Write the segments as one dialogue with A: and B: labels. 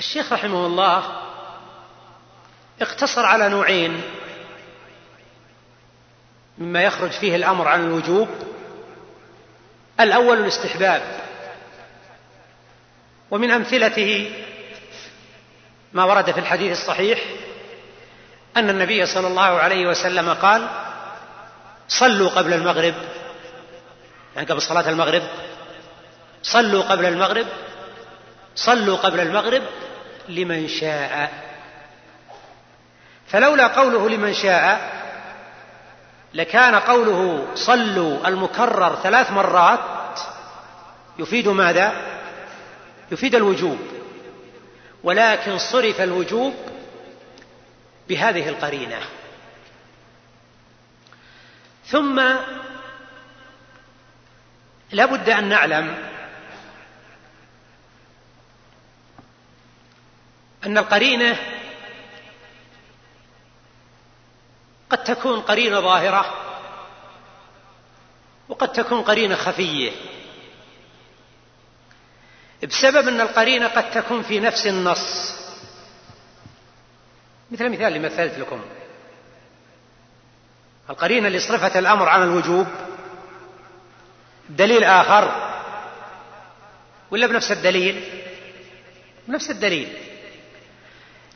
A: الشيخ رحمه الله اقتصر على نوعين مما يخرج فيه الأمر عن الوجوب. الأول الاستحباب ومن أمثلته ما ورد في الحديث الصحيح أن النبي صلى الله عليه وسلم قال صلوا قبل المغرب. يعني قبل صلاة المغرب صلوا قبل المغرب. صلوا قبل المغرب. لمن شاء. فلولا قوله لمن شاء لكان قوله صلوا المكرر ثلاث مرات يفيد ماذا؟ يفيد الوجوب. ولكن صرف الوجوب بهذه القرينة. ثم لا بد أن نعلم أن القرينة قد تكون قرينة ظاهرة وقد تكون قرينة خفية. بسبب أن القرينة قد تكون في نفس النص. مثل المثال اللي مثلت لكم. القرينة اللي صرفت الأمر عن الوجوب دليل آخر. ولا بنفس الدليل؟ نفس الدليل.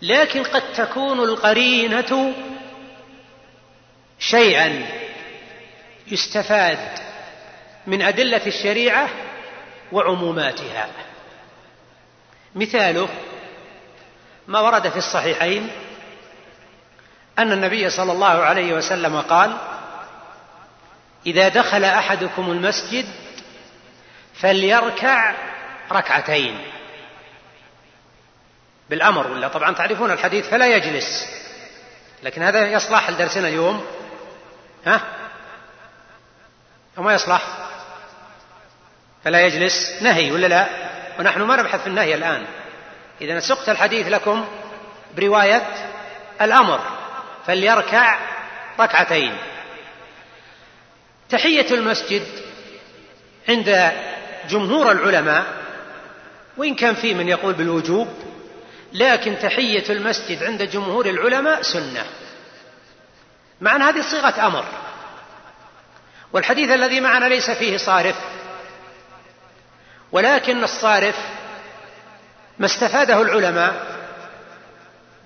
A: لكن قد تكون القرينة شيئا يستفاد من أدلة الشريعة وعموماتها. مثاله ما ورد في الصحيحين أن النبي صلى الله عليه وسلم قال إذا دخل أحدكم المسجد فليركع ركعتين. بالأمر ولا؟ طبعا تعرفون الحديث فلا يجلس. لكن هذا يصلح لدرسنا اليوم. ها؟ أو ما يصلح؟ فلا يجلس. نهي ولا لا؟ ونحن ما نبحث في النهي الآن. إذا سقت الحديث لكم برواية الأمر فليركع ركعتين. تحية المسجد عند جمهور العلماء وإن كان في من يقول بالوجوب لكن تحية المسجد عند جمهور العلماء سنة. مع أن هذه صيغة أمر. والحديث الذي معنا ليس فيه صارف. ولكن الصارف ما استفاده العلماء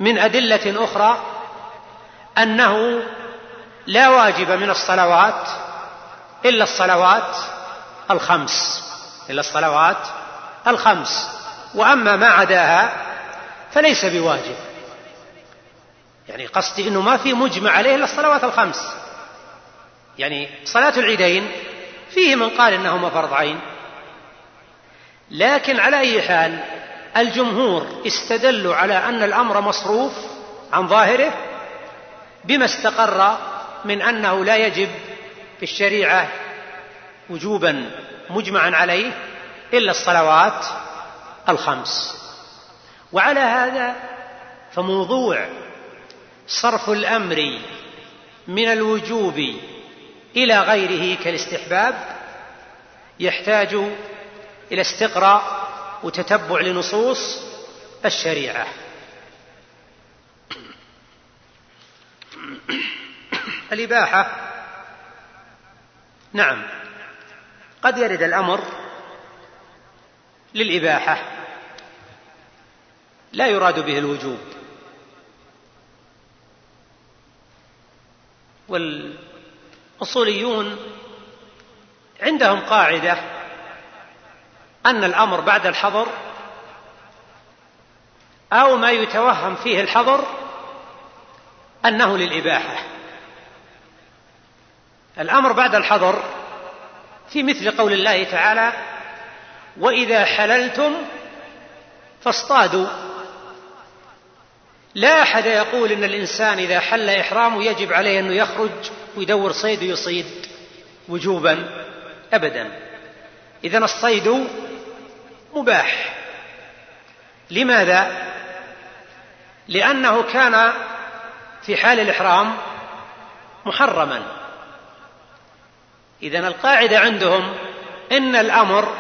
A: من أدلة أخرى أنه لا واجب من الصلوات إلا الصلوات الخمس. إلا الصلوات الخمس. وأما ما عداها فليس بواجب. يعني قصدي أنه ما في مجمع عليه إلا الصلوات الخمس. يعني صلاة العيدين فيه من قال إنهما فرض عين. لكن على أي حال الجمهور استدلوا على أن الأمر مصروف عن ظاهره بما استقر من أنه لا يجب في الشريعة وجوبا مجمعا عليه إلا الصلوات الخمس. وعلى هذا فموضوع صرف الأمر من الوجوب إلى غيره كالاستحباب يحتاج إلى استقراء وتتبع لنصوص الشريعة. الإباحة. نعم. قد يرد الأمر للإباحة. لا يراد به الوجوب. والأصوليون عندهم قاعدة أن الأمر بعد الحظر أو ما يتوهم فيه الحظر أنه للإباحة. الأمر بعد الحظر في مثل قول الله تعالى وإذا حللتم فاصطادوا لا أحد يقول إن الإنسان إذا حل إحرامه يجب عليه انه يخرج ويدور صيد ويصيد وجوبا ابدا. اذا الصيد مباح. لماذا؟ لأنه كان في حال الإحرام محرما. إذا القاعدة عندهم إن الأمر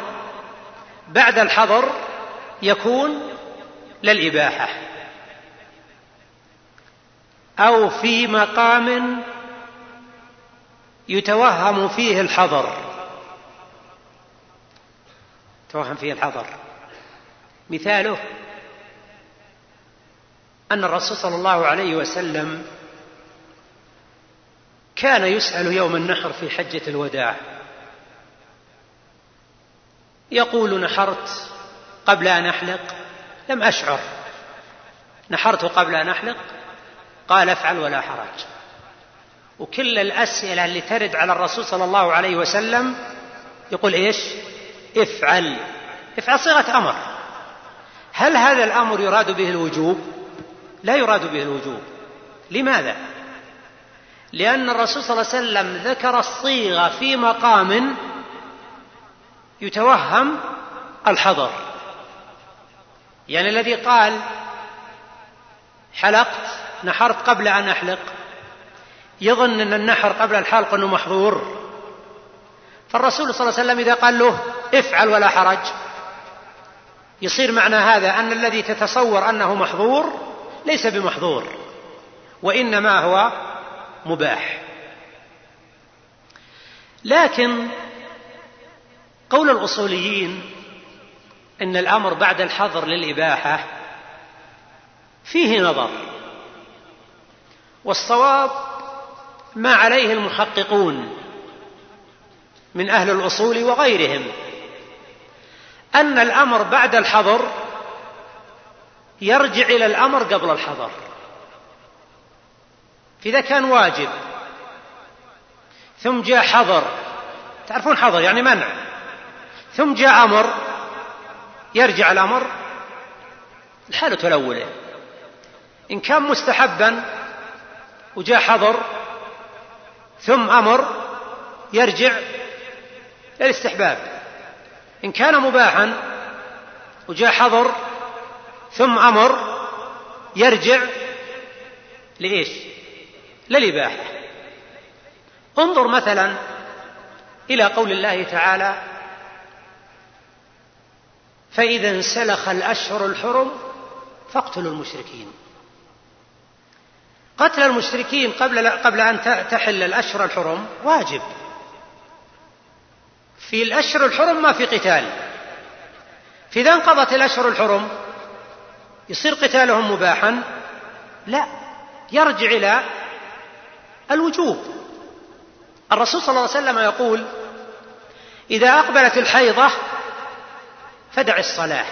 A: بعد الحظر يكون لا الإباحة أو في مقام يتوهم فيه الحظر توهم فيه الحظر مثاله أن الرسول صلى الله عليه وسلم كان يسأل يوم النحر في حجة الوداع. يقول نحرت قبل أن أحلق لم أشعر. نحرت قبل أن أحلق قال افعل ولا حرج. وكل الأسئلة اللي ترد على الرسول صلى الله عليه وسلم يقول إيش؟ افعل. افعل صيغة أمر. هل هذا الأمر يراد به الوجوب؟ لا يراد به الوجوب. لماذا؟ لأن الرسول صلى الله عليه وسلم ذكر الصيغة في مقام يتوهم الحظر يعني الذي قال حلقت نحرت قبل أن أحلق. يظن أن النحر قبل الحلق أنه محظور. فالرسول صلى الله عليه وسلم إذا قال له افعل ولا حرج يصير معنى هذا أن الذي تتصور أنه محظور ليس بمحظور وإنما هو مباح. لكن قول الأصوليين إن الأمر بعد الحظر للإباحة فيه نظر. والصواب ما عليه المحققون من أهل الأصول وغيرهم أن الأمر بعد الحظر يرجع إلى الأمر قبل الحظر فإذا كان واجب ثم جاء حظر تعرفون حظر يعني منع ثم جاء أمر يرجع الأمر الحالة الأولى. إن كان مستحبا وجاء حظر ثم أمر يرجع للاستحباب. إن كان مباحا وجاء حظر ثم أمر يرجع لإيش؟ للإباحة. انظر مثلا إلى قول الله تعالى فإذا انسلخ الأشهر الحرم فاقتلوا المشركين. قتل المشركين قبل قبل أن تحل الأشهر الحرم واجب. في الأشهر الحرم ما في قتال. فإذا انقضت الأشهر الحرم يصير قتالهم مباحا. لا يرجع إلى الوجوب. الرسول صلى الله عليه وسلم يقول إذا أقبلت الحيضة فدع الصلاة.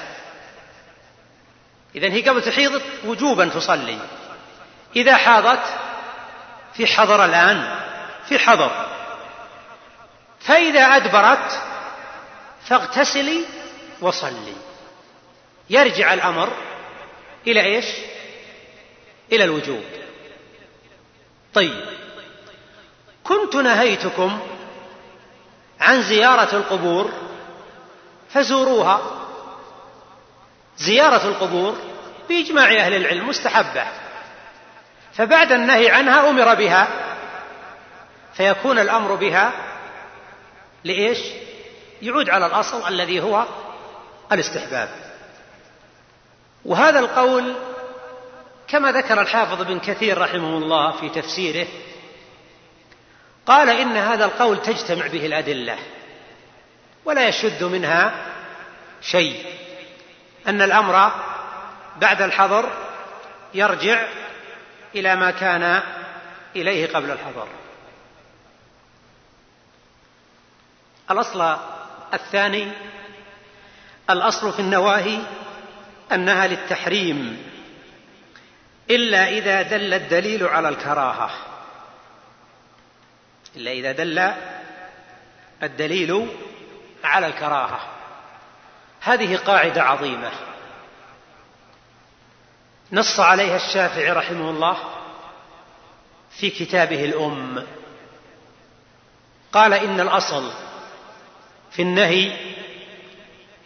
A: إذا هي قبل تحيض وجوبا تصلي. إذا حاضت في حضر الآن في حضر. فإذا أدبرت فاغتسلي وصلي. يرجع الأمر إلى إيش؟ إلى الوجوب. طيب. كنت نهيتكم عن زيارة القبور فزوروها. زيارة القبور بإجماع أهل العلم مستحبة. فبعد النهي عنها أمر بها فيكون الأمر بها لإيش؟ يعود على الأصل الذي هو الاستحباب وهذا القول كما ذكر الحافظ بن كثير رحمه الله في تفسيره قال إن هذا القول تجتمع به الأدلة ولا يشد منها شيء أن الأمر بعد الحظر يرجع إلى ما كان إليه قبل الحظر الأصل الثاني الأصل في النواهي أنها للتحريم إلا إذا دل الدليل على الكراهة. إلا إذا دل الدليل على الكراهة. هذه قاعدة عظيمة. نص عليها الشافعي رحمه الله في كتابه الأم. قال إن الأصل في النهي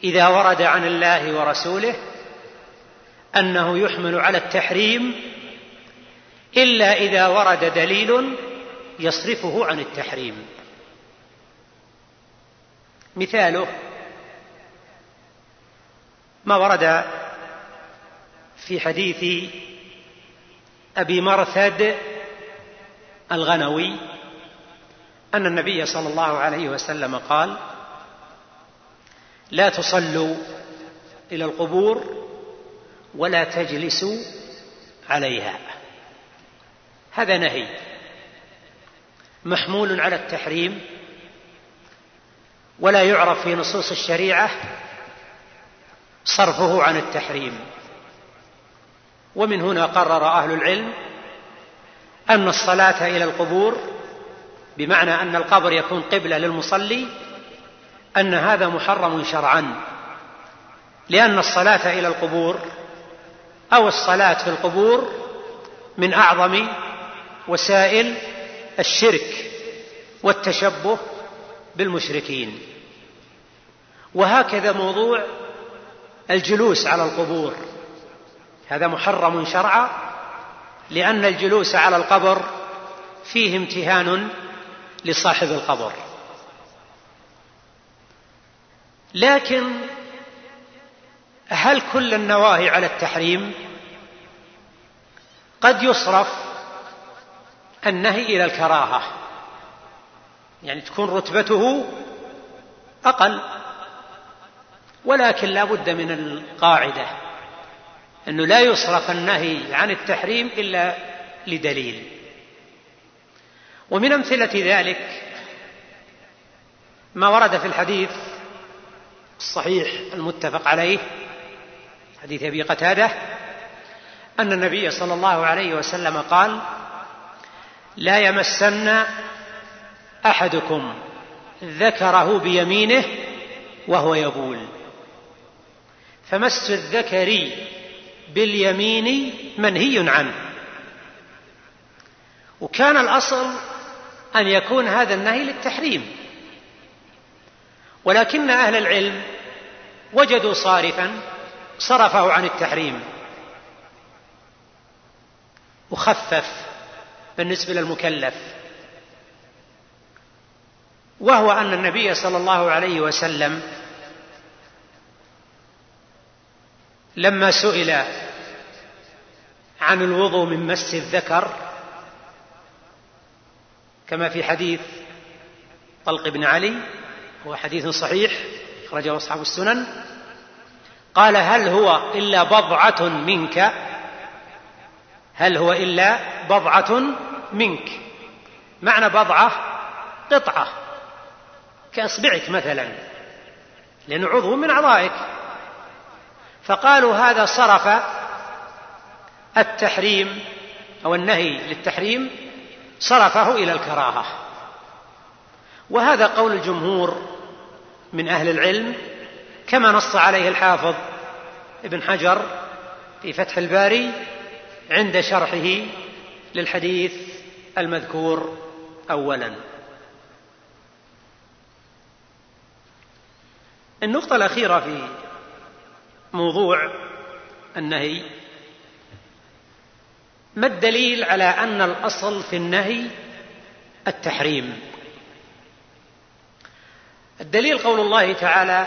A: إذا ورد عن الله ورسوله أنه يحمل على التحريم إلا إذا ورد دليل يصرفه عن التحريم. مثاله ما ورد في حديث أبي مرثد الغنوي أن النبي صلى الله عليه وسلم قال لا تصلوا إلى القبور ولا تجلسوا عليها. هذا نهي محمول على التحريم ولا يعرف في نصوص الشريعة صرفه عن التحريم. ومن هنا قرر أهل العلم أن الصلاة إلى القبور بمعنى أن القبر يكون قبلة للمصلي أن هذا محرم شرعا. لأن الصلاة إلى القبور أو الصلاة في القبور من أعظم وسائل الشرك والتشبه بالمشركين. وهكذا موضوع الجلوس على القبور. هذا محرم شرعا لأن الجلوس على القبر فيه امتهان لصاحب القبر. لكن هل كل النواهي على التحريم؟ قد يصرف النهي إلى الكراهة. يعني تكون رتبته أقل ولكن لا بد من القاعدة. أنه لا يصرف النهي عن التحريم إلا لدليل. ومن أمثلة ذلك ما ورد في الحديث الصحيح المتفق عليه حديث أبي قتادة أن النبي صلى الله عليه وسلم قال لا يمسن أحدكم ذكره بيمينه وهو يبول. فمس الذكر باليمين منهي عنه. وكان الأصل أن يكون هذا النهي للتحريم. ولكن أهل العلم وجدوا صارفا صرفه عن التحريم. وخفف بالنسبة للمكلف. وهو أن النبي صلى الله عليه وسلم لما سئل عن الوضوء من مس الذكر كما في حديث طلق بن علي هو حديث صحيح أخرجه أصحاب السنن قال هل هو إلا بضعة منك؟ هل هو إلا بضعة منك؟ معنى بضعة قطعة كأصبعك مثلا لأنه عضو من أعضائك. فقالوا هذا صرف التحريم أو النهي للتحريم صرفه إلى الكراهة. وهذا قول الجمهور من أهل العلم كما نص عليه الحافظ ابن حجر في فتح الباري عند شرحه للحديث المذكور اولا. النقطة الأخيرة في موضوع النهي. ما الدليل على أن الأصل في النهي التحريم؟ الدليل قول الله تعالى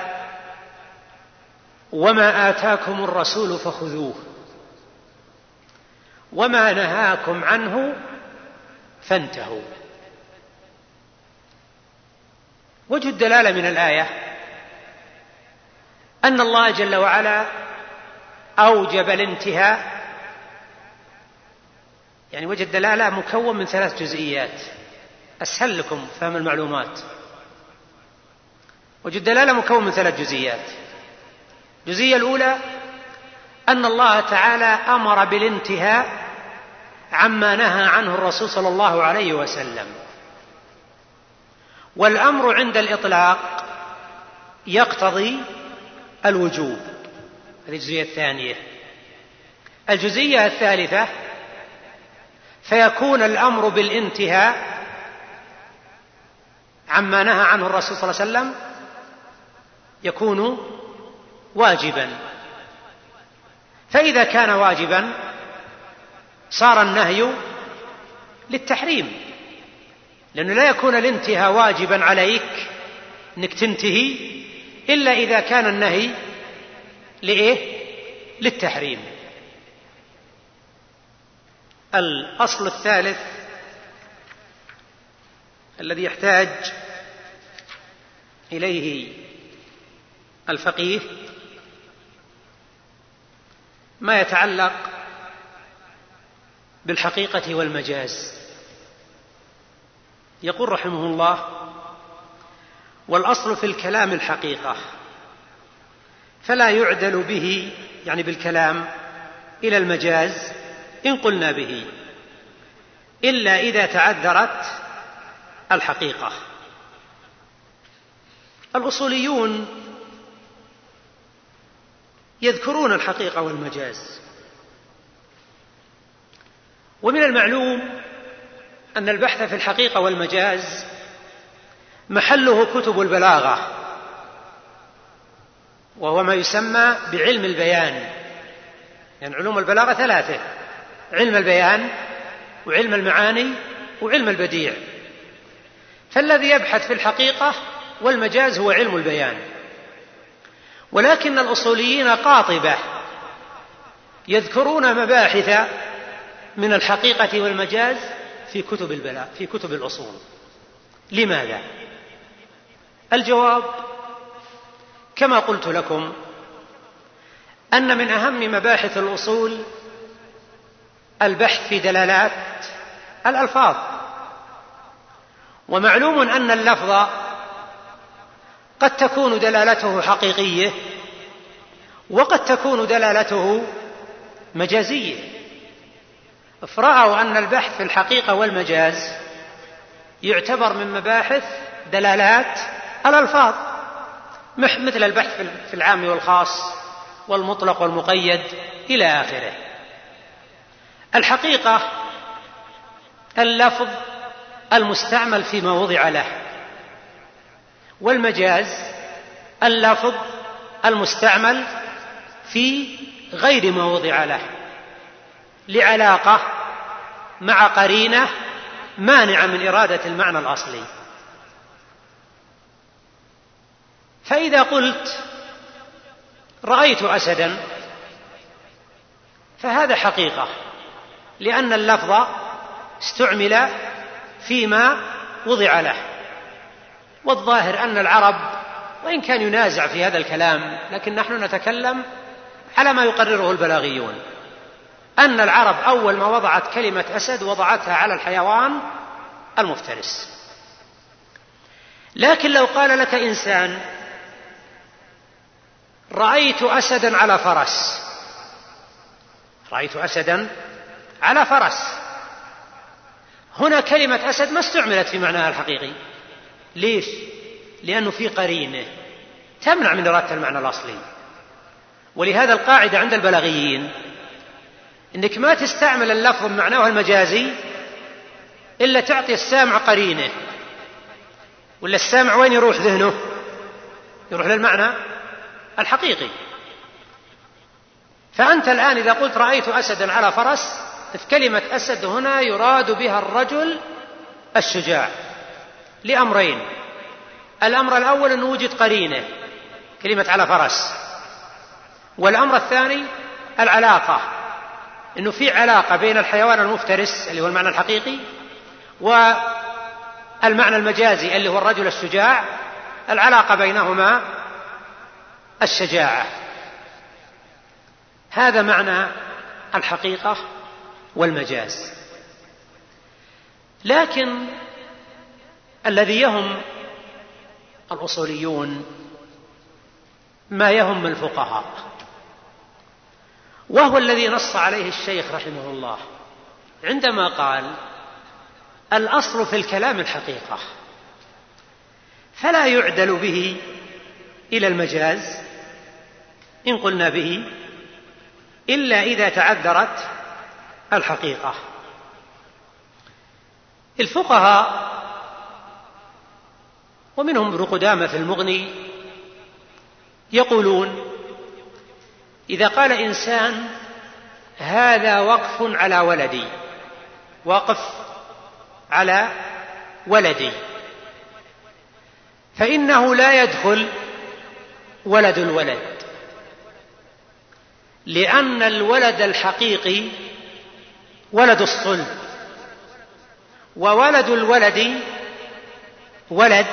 A: وما آتاكم الرسول فخذوه وما نهاكم عنه فانتهوا. وجه الدلالة من الآية أن الله جل وعلا أوجب الانتهاء. يعني وجه الدلالة مكون من ثلاث جزئيات. أسهل لكم فهم المعلومات. وجه الدلالة مكون من ثلاث جزئيات. الجزئيه الأولى أن الله تعالى أمر بالانتهاء عما نهى عنه الرسول صلى الله عليه وسلم. والأمر عند الإطلاق يقتضي الوجوب هذه الجزئية الثانية. الجزئية الثالثة فيكون الأمر بالانتهاء عما نهى عنه الرسول صلى الله عليه وسلم يكون واجبا. فإذا كان واجبا صار النهي للتحريم. لأنه لا يكون الانتهاء واجبا عليك أنك تنتهي إلا إذا كان النهي لإيه؟ للتحريم الأصل الثالث الذي يحتاج إليه الفقيه ما يتعلق بالحقيقة والمجاز يقول رحمه الله والأصل في الكلام الحقيقة فلا يعدل به يعني بالكلام إلى المجاز إن قلنا به إلا إذا تعذرت الحقيقة. الأصوليون يذكرون الحقيقة والمجاز. ومن المعلوم أن البحث في الحقيقة والمجاز محله كتب البلاغة وهو ما يسمى بعلم البيان. يعني علوم البلاغة ثلاثة علم البيان وعلم المعاني وعلم البديع. فالذي يبحث في الحقيقة والمجاز هو علم البيان. ولكن الأصوليين قاطبة يذكرون مباحث من الحقيقة والمجاز في كتب البلاء في كتب الأصول. لماذا؟ الجواب كما قلت لكم أن من أهم مباحث الأصول البحث في دلالات الألفاظ. ومعلوم أن اللفظ قد تكون دلالته حقيقية وقد تكون دلالته مجازية. فرأوا أن البحث في الحقيقة والمجاز يعتبر من مباحث دلالات الألفاظ. مثل البحث في العام والخاص والمطلق والمقيد إلى آخره. الحقيقة اللفظ المستعمل فيما وضع له. والمجاز اللفظ المستعمل في غير ما وضع له. لعلاقة مع قرينة مانعة من إرادة المعنى الأصلي. فإذا قلت رأيت أسدا فهذا حقيقة لأن اللفظ استعمل فيما وضع له. والظاهر أن العرب وإن كان ينازع في هذا الكلام لكن نحن نتكلم على ما يقرره البلاغيون. أن العرب أول ما وضعت كلمة أسد وضعتها على الحيوان المفترس. لكن لو قال لك إنسان رأيت اسدا على فرس. رأيت اسدا على فرس. هنا كلمة أسد ما استعملت في معناها الحقيقي. ليش؟ لأنه في قرينة تمنع من إرادة المعنى الأصلي. ولهذا القاعدة عند البلاغيين أنك ما تستعمل اللفظ بمعناه المجازي إلا تعطي السامع قرينة. ولا السامع وين يروح ذهنه؟ يروح للمعنى؟ الحقيقي. فأنت الآن إذا قلت رأيت أسدا على فرس في كلمة أسد هنا يراد بها الرجل الشجاع لأمرين. الأمر الأول أنه وجد قرينة كلمة على فرس. والأمر الثاني العلاقة أنه في علاقة بين الحيوان المفترس اللي هو المعنى الحقيقي والمعنى المجازي اللي هو الرجل الشجاع. العلاقة بينهما الشجاعة. هذا معنى الحقيقة والمجاز. لكن الذي يهم الأصوليون ما يهم الفقهاء وهو الذي نص عليه الشيخ رحمه الله عندما قال الأصل في الكلام الحقيقة فلا يعدل به إلى المجاز إن قلنا به إلا إذا تعذرت الحقيقة. الفقهاء ومنهم ابن قدامة في المغني يقولون إذا قال إنسان هذا وقف على ولدي وقف على ولدي فإنه لا يدخل ولد الولد. لأن الولد الحقيقي ولد الصلب. وولد الولد ولد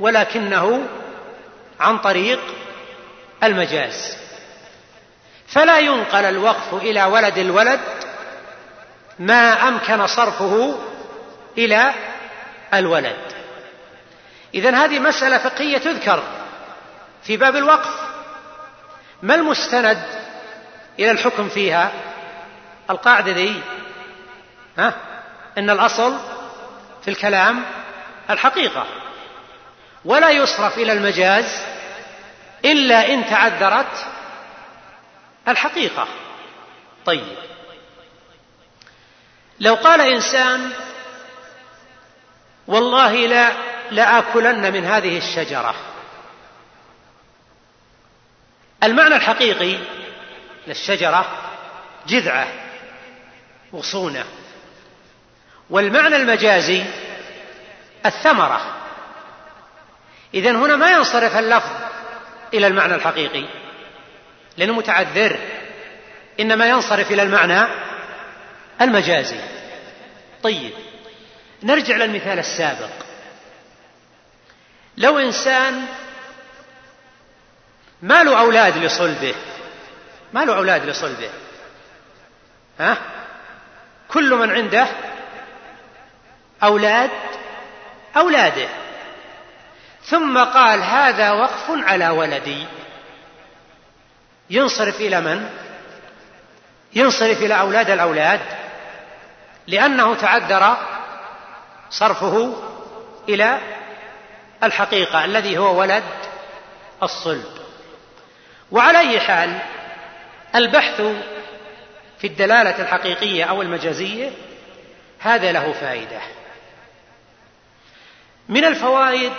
A: ولكنه عن طريق المجاز. فلا ينقل الوقف إلى ولد الولد ما أمكن صرفه إلى الولد. اذا هذه مسألة فقهية تذكر. في باب الوقف. ما المستند إلى الحكم فيها؟ القاعدة ذي ها؟ إن الأصل في الكلام الحقيقة. ولا يصرف إلى المجاز إلا إن تعذرت الحقيقة. طيب. لو قال إنسان والله لا لآكلن من هذه الشجرة. المعنى الحقيقي للشجرة جذعة غصونه والمعنى المجازي الثمرة. اذا هنا ما ينصرف اللفظ إلى المعنى الحقيقي لأنه متعذر. إنما ينصرف إلى المعنى المجازي. طيب نرجع للمثال السابق. لو إنسان ما له أولاد لصلبه؟ ما له أولاد لصلبه. ها؟ كل من عنده أولاد أولاده. ثم قال هذا وقف على ولدي. ينصرف إلى من؟ ينصرف إلى أولاد الأولاد لأنه تعذر صرفه إلى الحقيقة الذي هو ولد الصلب. وعلى اي حال البحث في الدلالة الحقيقية أو المجازية هذا له فائدة. من الفوائد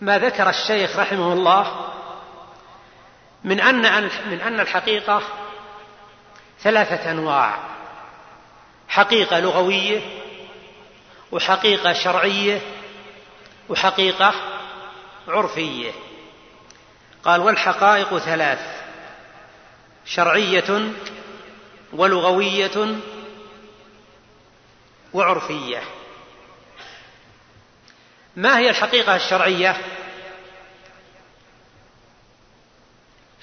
A: ما ذكر الشيخ رحمه الله من أن من أن الحقيقة ثلاثة أنواع حقيقة لغوية وحقيقة شرعية وحقيقة عرفية. قال والحقائق ثلاث شرعية ولغوية وعرفية. ما هي الحقيقة الشرعية؟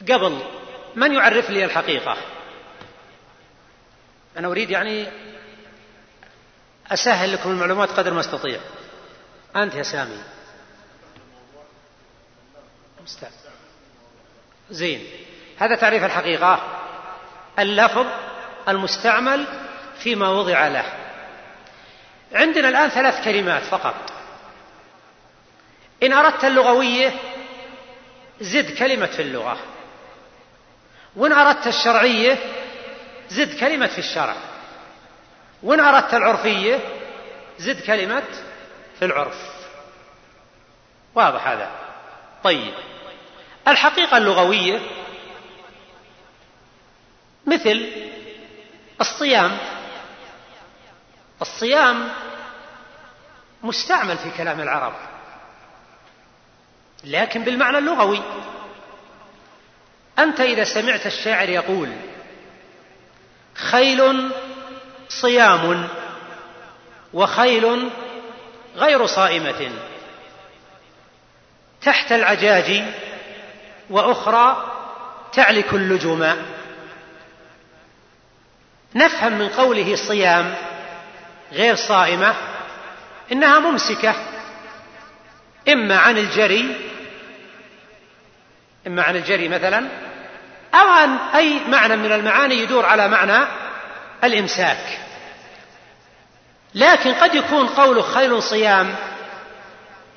A: قبل من يعرف لي الحقيقة؟ أنا أريد يعني أسهل لكم المعلومات قدر ما أستطيع. أنت يا سامي. زين. هذا تعريف الحقيقة. اللفظ المستعمل فيما وضع له. عندنا الآن ثلاث كلمات فقط. إن أردت اللغوية زد كلمة في اللغة. وإن أردت الشرعية زد كلمة في الشرع. وإن أردت العرفية زد كلمة في العرف. واضح هذا؟ طيب. الحقيقة اللغوية مثل الصيام. الصيام مستعمل في كلام العرب لكن بالمعنى اللغوي. أنت إذا سمعت الشاعر يقول خيل صيام وخيل غير صائمة تحت العجاج وأخرى تعلك اللجوم نفهم من قوله صيام غير صائمة إنها ممسكة إما عن الجري إما عن الجري مثلا أو عن أي معنى من المعاني يدور على معنى الإمساك. لكن قد يكون قوله خيل صيام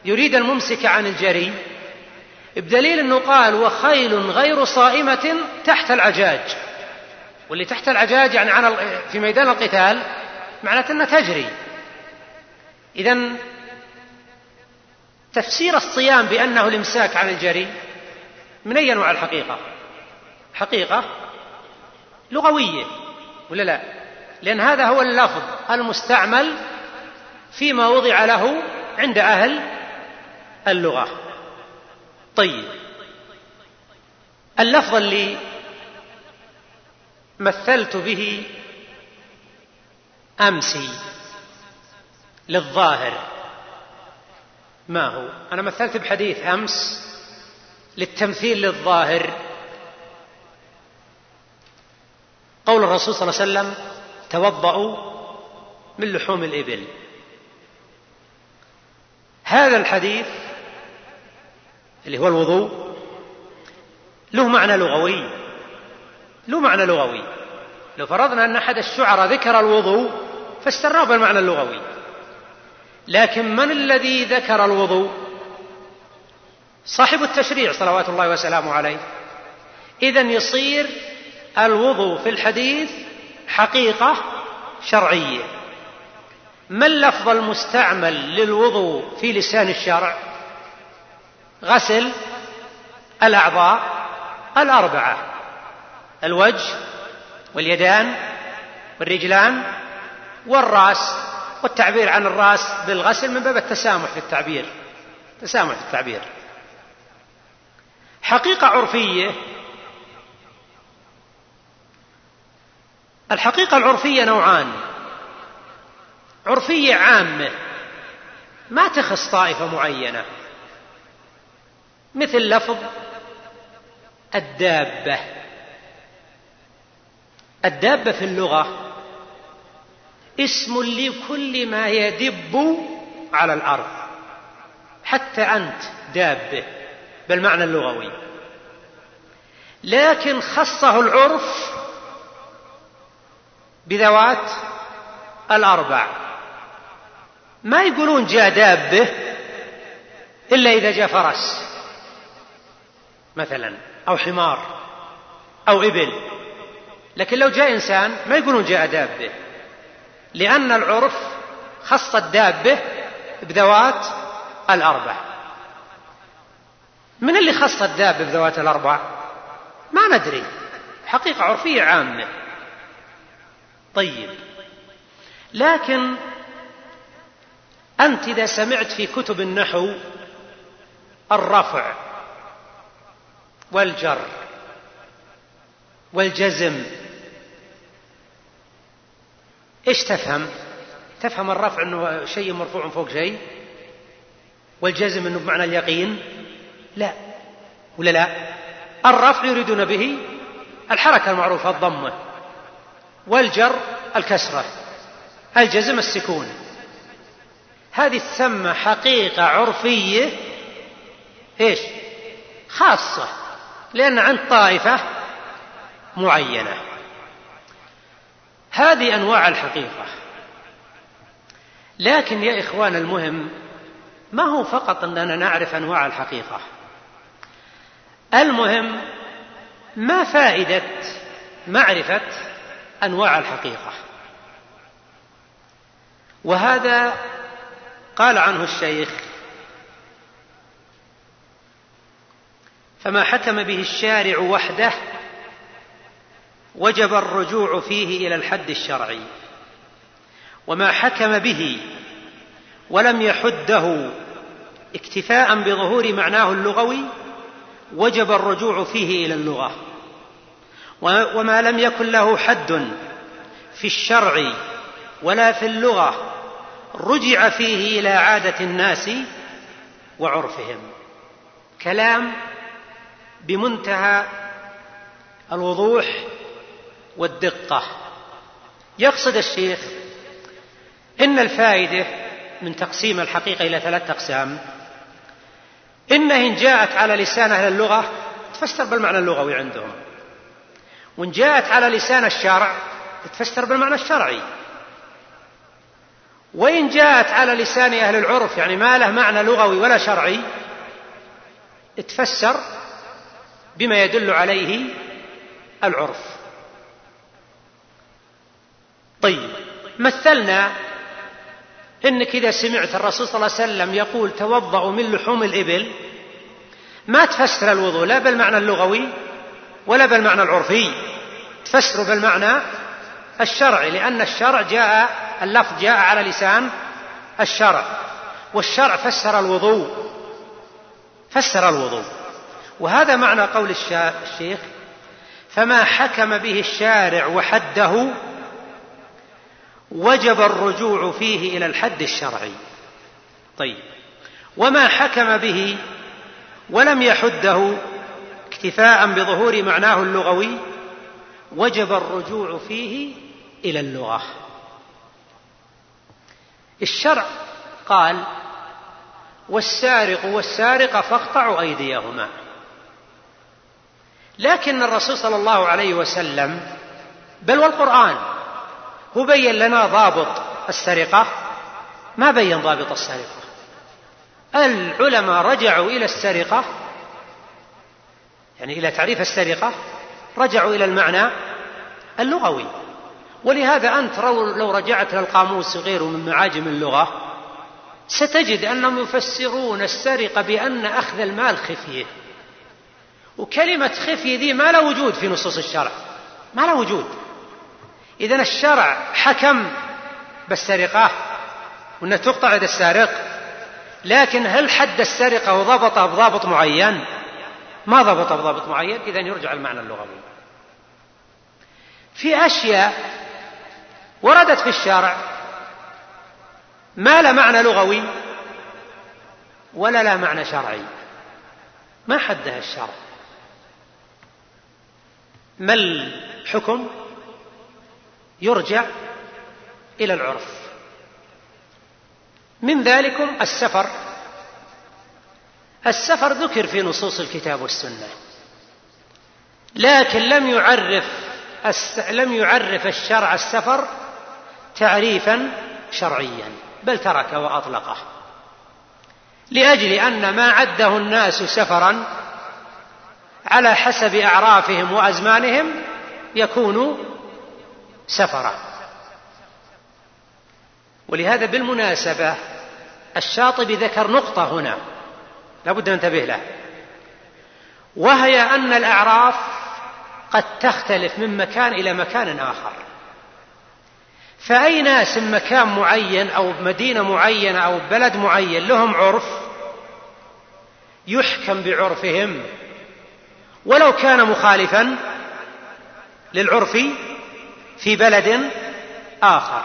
A: يريد الممسك عن الجري. بدليل أنه قال وخيل غير صائمة تحت العجاج. واللي تحت العجاج يعني عن في ميدان القتال معناته أنها تجري. إذا تفسير الصيام بأنه الإمساك عن الجري من أي أنواع الحقيقة؟ حقيقة لغوية ولا لا؟ لأن هذا هو اللفظ المستعمل فيما وضع له عند أهل اللغة. طيب. اللفظ اللي مثلت به أمسي للظاهر. ما هو؟ أنا مثلت بحديث أمس للتمثيل للظاهر. قول الرسول صلى الله عليه وسلم توضأوا من لحوم الإبل. هذا الحديث اللي هو الوضوء له معنى لغوي له معنى لغوي. لو فرضنا أن أحد الشعراء ذكر الوضوء فاسترناه بالمعنى اللغوي. لكن من الذي ذكر الوضوء؟ صاحب التشريع صلوات الله وسلامه عليه. إذا يصير الوضوء في الحديث حقيقة شرعية. ما اللفظ المستعمل للوضوء في لسان الشرع غسل الأعضاء الأربعة. الوجه واليدان والرجلان والرأس والتعبير عن الرأس بالغسل من باب التسامح في التعبير. تسامح في التعبير. حقيقة عرفية. الحقيقة العرفية نوعان. عرفية عامة. ما تخص طائفة معينة. مثل لفظ الدابة. الدابة في اللغة اسم لكل ما يدب على الأرض حتى أنت دابة بالمعنى اللغوي لكن خصه العرف بذوات الأربع. ما يقولون جاء دابة إلا إذا جاء فرس. مثلا أو حمار أو إبل. لكن لو جاء إنسان ما يقولون جاء دابة. لأن العرف خص الدابة بذوات الأربع. من اللي خص الدابة بذوات الأربع؟ ما ندري. حقيقة عرفية عامة. طيب. لكن أنت إذا سمعت في كتب النحو الرفع والجر والجزم. إيش تفهم؟ تفهم الرفع إنه شيء مرفوع فوق شيء؟ والجزم إنه بمعنى اليقين؟ لا. ولا لا؟ الرفع يريدون به الحركة المعروفة الضمة. والجر الكسرة. الجزم السكون. هذه تسمى حقيقة عرفية إيش؟ خاصة. لأن عند طائفة معينة. هذه أنواع الحقيقة. لكن يا إخوان المهم ما هو فقط أننا نعرف أنواع الحقيقة. المهم ما فائدة معرفة أنواع الحقيقة؟ وهذا قال عنه الشيخ فما حكم به الشارع وحده وجب الرجوع فيه إلى الحد الشرعي. وما حكم به ولم يحده اكتفاء بظهور معناه اللغوي وجب الرجوع فيه إلى اللغة. وما لم يكن له حد في الشرع ولا في اللغة رجع فيه إلى عادة الناس وعرفهم. كلام بمنتهى الوضوح والدقة. يقصد الشيخ إن الفائدة من تقسيم الحقيقة إلى ثلاثة أقسام. إنها إن جاءت على لسان أهل اللغة تفسر بالمعنى اللغوي عندهم. وإن جاءت على لسان الشرع تفسر بالمعنى الشرعي. وإن جاءت على لسان أهل العرف يعني ما له معنى لغوي ولا شرعي تفسر بما يدل عليه العرف. طيب مثلنا إنك إذا سمعت الرسول صلى الله عليه وسلم يقول توضأوا من لحوم الإبل ما تفسر الوضوء لا بالمعنى اللغوي ولا بالمعنى العرفي. تفسر بالمعنى الشرعي لأن الشرع جاء اللفظ جاء على لسان الشرع والشرع فسر الوضوء. فسر الوضوء. وهذا معنى قول الشيخ فما حكم به الشارع وحده وجب الرجوع فيه إلى الحد الشرعي. طيب وما حكم به ولم يحده اكتفاء بظهور معناه اللغوي وجب الرجوع فيه إلى اللغة. الشرع قال والسارق والسارقة فاقطعوا أيديهما. لكن الرسول صلى الله عليه وسلم بل والقرآن هو بين لنا ضابط السرقة. ما بين ضابط السرقة؟ العلماء رجعوا إلى السرقة يعني إلى تعريف السرقة رجعوا إلى المعنى اللغوي. ولهذا أنت لو رجعت للقاموس وغيره من معاجم اللغة ستجد أنهم يفسرون السرقة بأن أخذ المال خفيه وكلمة خفيه دي ما لا وجود في نصوص الشرع. ما لا وجود. اذا الشرع حكم بالسرقة وأنها تقطع يد السارق لكن هل حد السرقة وضبطه بضابط معين؟ ما ضبطه بضابط معين اذا يرجع المعنى اللغوي. في أشياء وردت في الشرع ما لا معنى لغوي ولا لا معنى شرعي. ما حدها الشرع؟ ما الحكم؟ يرجع إلى العرف. من ذلكم السفر. السفر ذكر في نصوص الكتاب والسنة. لكن لم يعرف لم يعرف الشرع السفر تعريفا شرعيا بل ترك وأطلقه. لأجل أن ما عده الناس سفرا على حسب أعرافهم وأزمانهم يكون سفرا. ولهذا بالمناسبة الشاطبي ذكر نقطة هنا لابد أن ننتبه لها وهي أن الأعراف قد تختلف من مكان إلى مكان آخر. فأي ناس مكان معين أو مدينة معينة أو بلد معين لهم عرف؟ يحكم بعرفهم. ولو كان مخالفا للعرف في بلد آخر.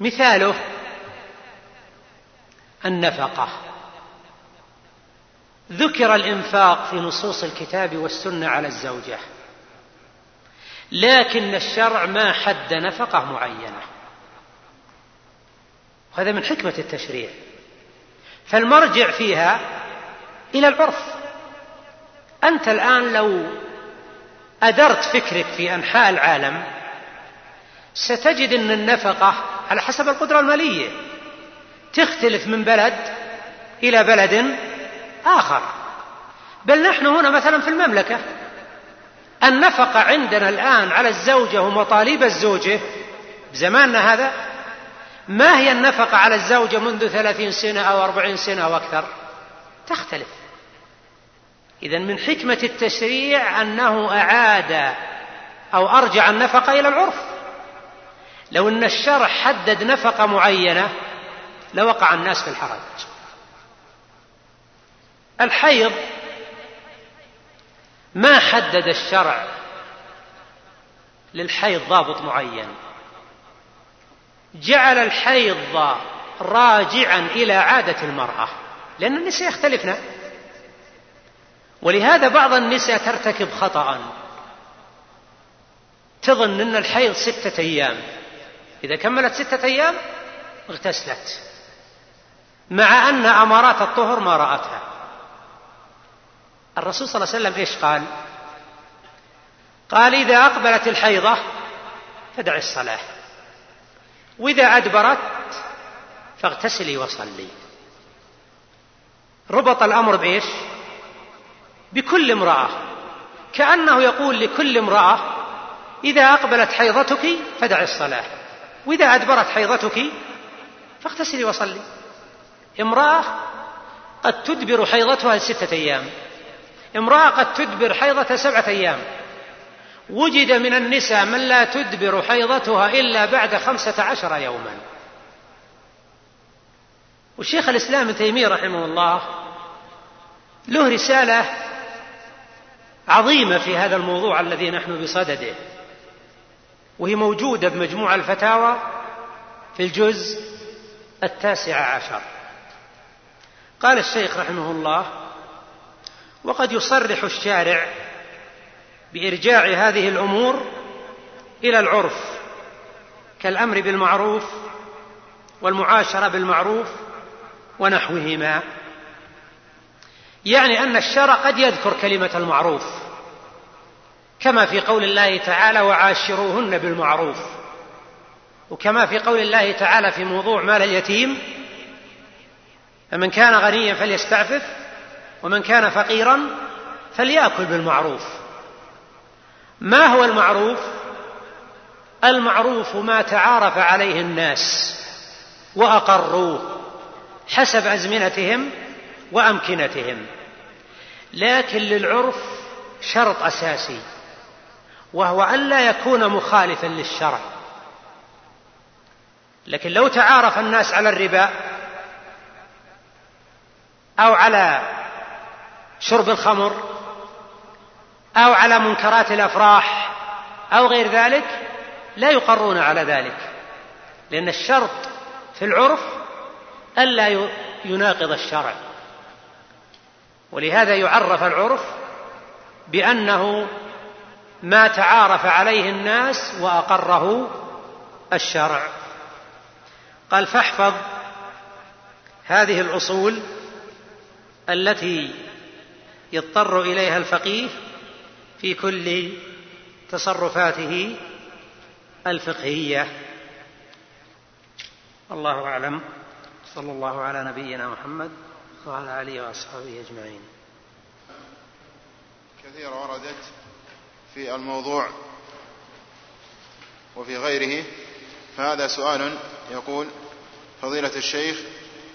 A: مثاله النفقة. ذكر الإنفاق في نصوص الكتاب والسنة على الزوجة. لكن الشرع ما حد نفقة معينة. وهذا من حكمة التشريع. فالمرجع فيها إلى العرف. أنت الآن لو أدرت فكرك في أنحاء العالم ستجد أن النفقة على حسب القدرة المالية تختلف من بلد إلى بلد آخر. بل نحن هنا مثلا في المملكة. النفقة عندنا الآن على الزوجة ومطالب الزوجة زماننا هذا ما هي النفقة على الزوجة منذ ثلاثين سنة أو أربعين سنة أو أكثر؟ تختلف. إذا من حكمة التشريع أنه أعاد أو أرجع النفقة إلى العرف. لو أن الشرع حدد نفقة معينة لوقع الناس في الحرج. الحيض ما حدد الشرع للحيض ضابط معين. جعل الحيض راجعا إلى عادة المرأة. لأن النساء يختلفن. ولهذا بعض النساء ترتكب خطأ. تظن أن الحيض ستة أيام. إذا كملت ستة أيام اغتسلت. مع أن أمارات الطهر ما رأتها. الرسول صلى الله عليه وسلم إيش قال؟ قال إذا أقبلت الحيضة فدع الصلاة. وإذا أدبرت فاغتسلي وصلي. ربط الأمر بإيش؟ بكل امرأة. كأنه يقول لكل امرأة إذا أقبلت حيضتك فدع الصلاة وإذا أدبرت حيضتك فاغتسلي وصلي. امرأة قد تدبر حيضتها لستة أيام. امرأة قد تدبر حيضة سبعة أيام. وجد من النساء من لا تدبر حيضتها إلا بعد خمسة عشر يوما. والشيخ الإسلام ابن تيمية رحمه الله له رسالة عظيمة في هذا الموضوع الذي نحن بصدده وهي موجودة بمجموع الفتاوى في الجزء التاسع عشر. قال الشيخ رحمه الله وقد يصرح الشارع بإرجاع هذه الأمور إلى العرف كالأمر بالمعروف والمعاشرة بالمعروف ونحوهما. يعني أن الشرع قد يذكر كلمة المعروف كما في قول الله تعالى وعاشروهن بالمعروف وكما في قول الله تعالى في موضوع مال اليتيم فمن كان غنيا فليستعفف ومن كان فقيرا فليأكل بالمعروف ما هو المعروف؟ المعروف ما تعارف عليه الناس وأقروه. حسب أزمنتهم وأمكنتهم. لكن للعرف شرط أساسي وهو الا يكون مخالفا للشرع. لكن لو تعارف الناس على الربا أو على شرب الخمر أو على منكرات الأفراح أو غير ذلك لا يقرون على ذلك. لأن الشرط في العرف ألا يناقض الشرع. ولهذا يعرف العرف بأنه ما تعارف عليه الناس وأقره الشرع. قال فاحفظ هذه الأصول التي يضطر إليها الفقيه في كل تصرفاته الفقهية. الله أعلم. صلى الله على نبينا محمد وعلى آله وأصحابه أجمعين.
B: كثيرة وردت في الموضوع وفي غيره فهذا سؤال يقول فضيلة الشيخ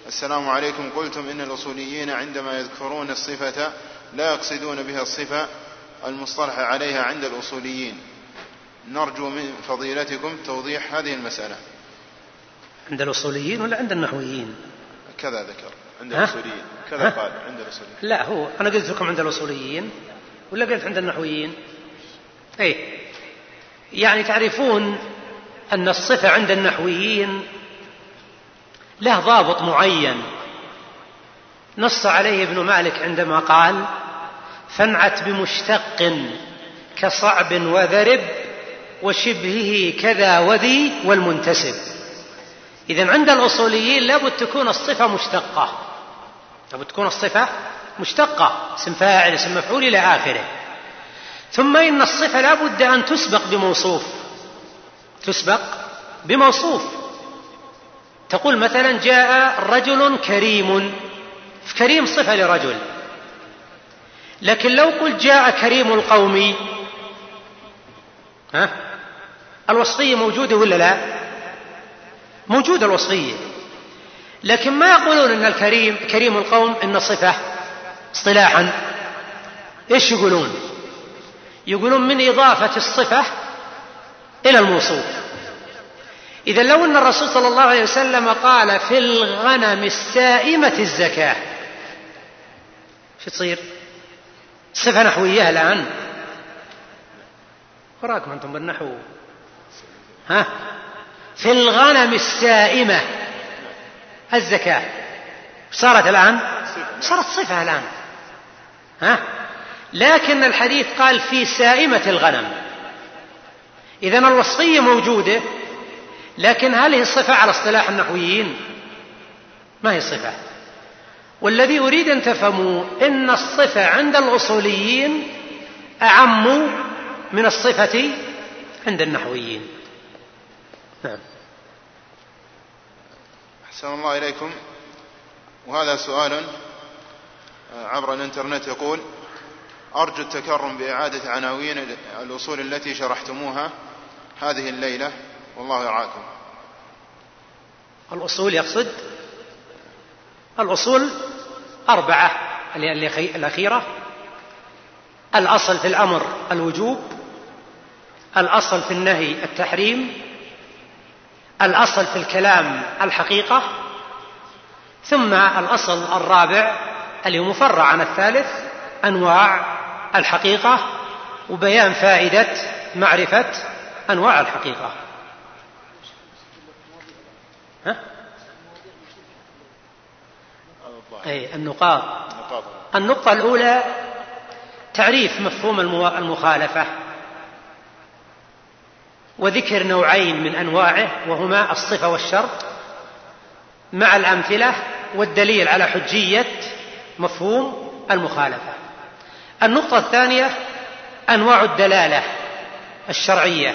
B: السلام عليكم. قلتم إن الأصوليين عندما يذكرون الصفة لا يقصدون بها الصفة المصطلح عليها عند الأصوليين. نرجو من فضيلتكم توضيح هذه المسألة.
A: عند الأصوليين ولا عند النحويين؟
B: كذا ذكر عند الأصوليين. كذا قال عند الأصوليين.
A: لا هو أنا قلت لكم عند الأصوليين ولا قلت عند النحويين؟ أي يعني تعرفون أن الصفة عند النحويين له ضابط معين. نص عليه ابن مالك عندما قال فانعت بمشتق كصعب وذرب وشبهه كذا وذي والمنتسب. إذا عند الأصوليين لابد تكون الصفة مشتقة. لابد تكون الصفة مشتقة. اسم فاعل اسم مفعول إلى آخره. ثم إن الصفة لابد أن تسبق بموصوف. تسبق بموصوف. تقول مثلا جاء رجل كريم. كريم صفة لرجل. لكن لو قلت جاء كريم القوم ها الوصفية موجودة ولا لا؟ موجودة الوصفية. لكن ما يقولون إن الكريم كريم القوم إن صفة اصطلاحا. إيش يقولون؟ يقولون من إضافة الصفة إلى الموصوف. إذا لو إن الرسول صلى الله عليه وسلم قال في الغنم السائمة الزكاة شو تصير؟ صفة نحوية الآن. وراكم أنتم بالنحو. ها؟ في الغنم السائمة. الزكاة. صارت الآن؟ صارت صفة الآن. ها؟ لكن الحديث قال في سائمة الغنم. إذا الوصفية موجودة لكن هل هي الصفة على اصطلاح النحويين. ما هي صفة؟ والذي أريد أن تفهموا إن الصفة عند الأصوليين أعم من الصفة عند النحويين. نعم.
B: أحسن الله إليكم. وهذا سؤال آه، عبر الإنترنت يقول أرجو التكرم بإعادة عناوين الأصول التي شرحتموها هذه الليلة. والله يرعاكم
A: الأصول يقصد؟ الأصول أربعة. الأخيرة الأصل في الأمر الوجوب الأصل في النهي التحريم الأصل في الكلام الحقيقة ثم الأصل الرابع اللي هو مفرع عن الثالث أنواع الحقيقة وبيان فائدة معرفة أنواع الحقيقة. ها؟ أي النقاط. النقطة الأولى تعريف مفهوم المخالفة. وذكر نوعين من أنواعه وهما الصفة والشرط مع الأمثلة والدليل على حجية مفهوم المخالفة. النقطة الثانية أنواع الدلالة الشرعية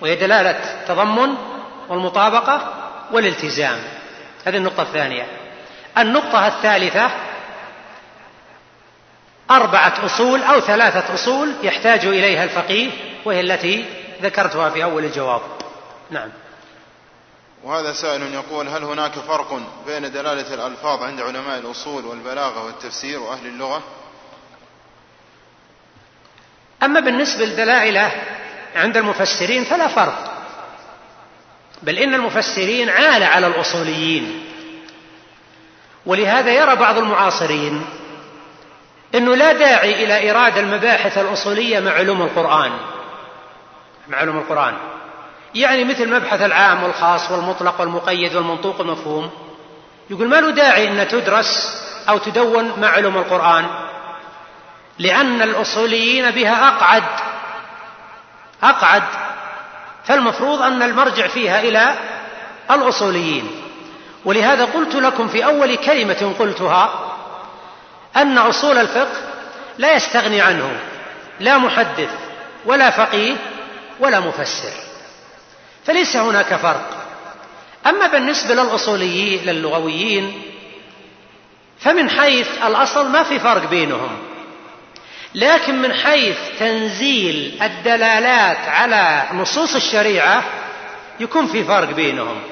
A: وهي دلالة التضمن والمطابقة والالتزام. هذه النقطة الثانية. النقطة الثالثة أربعة أصول أو ثلاثة أصول يحتاج إليها الفقيه وهي التي ذكرتها في أول الجواب. نعم.
B: وهذا سائل يقول هل هناك فرق بين دلالة الألفاظ عند علماء الأصول والبلاغة والتفسير وأهل اللغة؟
A: أما بالنسبة للدلائل عند المفسرين فلا فرق. بل إن المفسرين عال على الأصوليين. ولهذا يرى بعض المعاصرين أنه لا داعي إلى إيراد المباحث الأصولية مع علوم القرآن. مع علوم القرآن. يعني مثل مبحث العام والخاص والمطلق والمقيد والمنطوق والمفهوم. يقول ما له داعي أن تدرس أو تدون مع علوم القرآن؟ لأن الأصوليين بها أقعد. أقعد. فالمفروض أن المرجع فيها إلى الأصوليين. ولهذا قلت لكم في أول كلمة قلتها أن أصول الفقه لا يستغني عنه. لا محدث ولا فقيه ولا مفسر. فليس هناك فرق. أما بالنسبة للأصوليين للغويين فمن حيث الأصل ما في فرق بينهم. لكن من حيث تنزيل الدلالات على نصوص الشريعة يكون في فرق بينهم.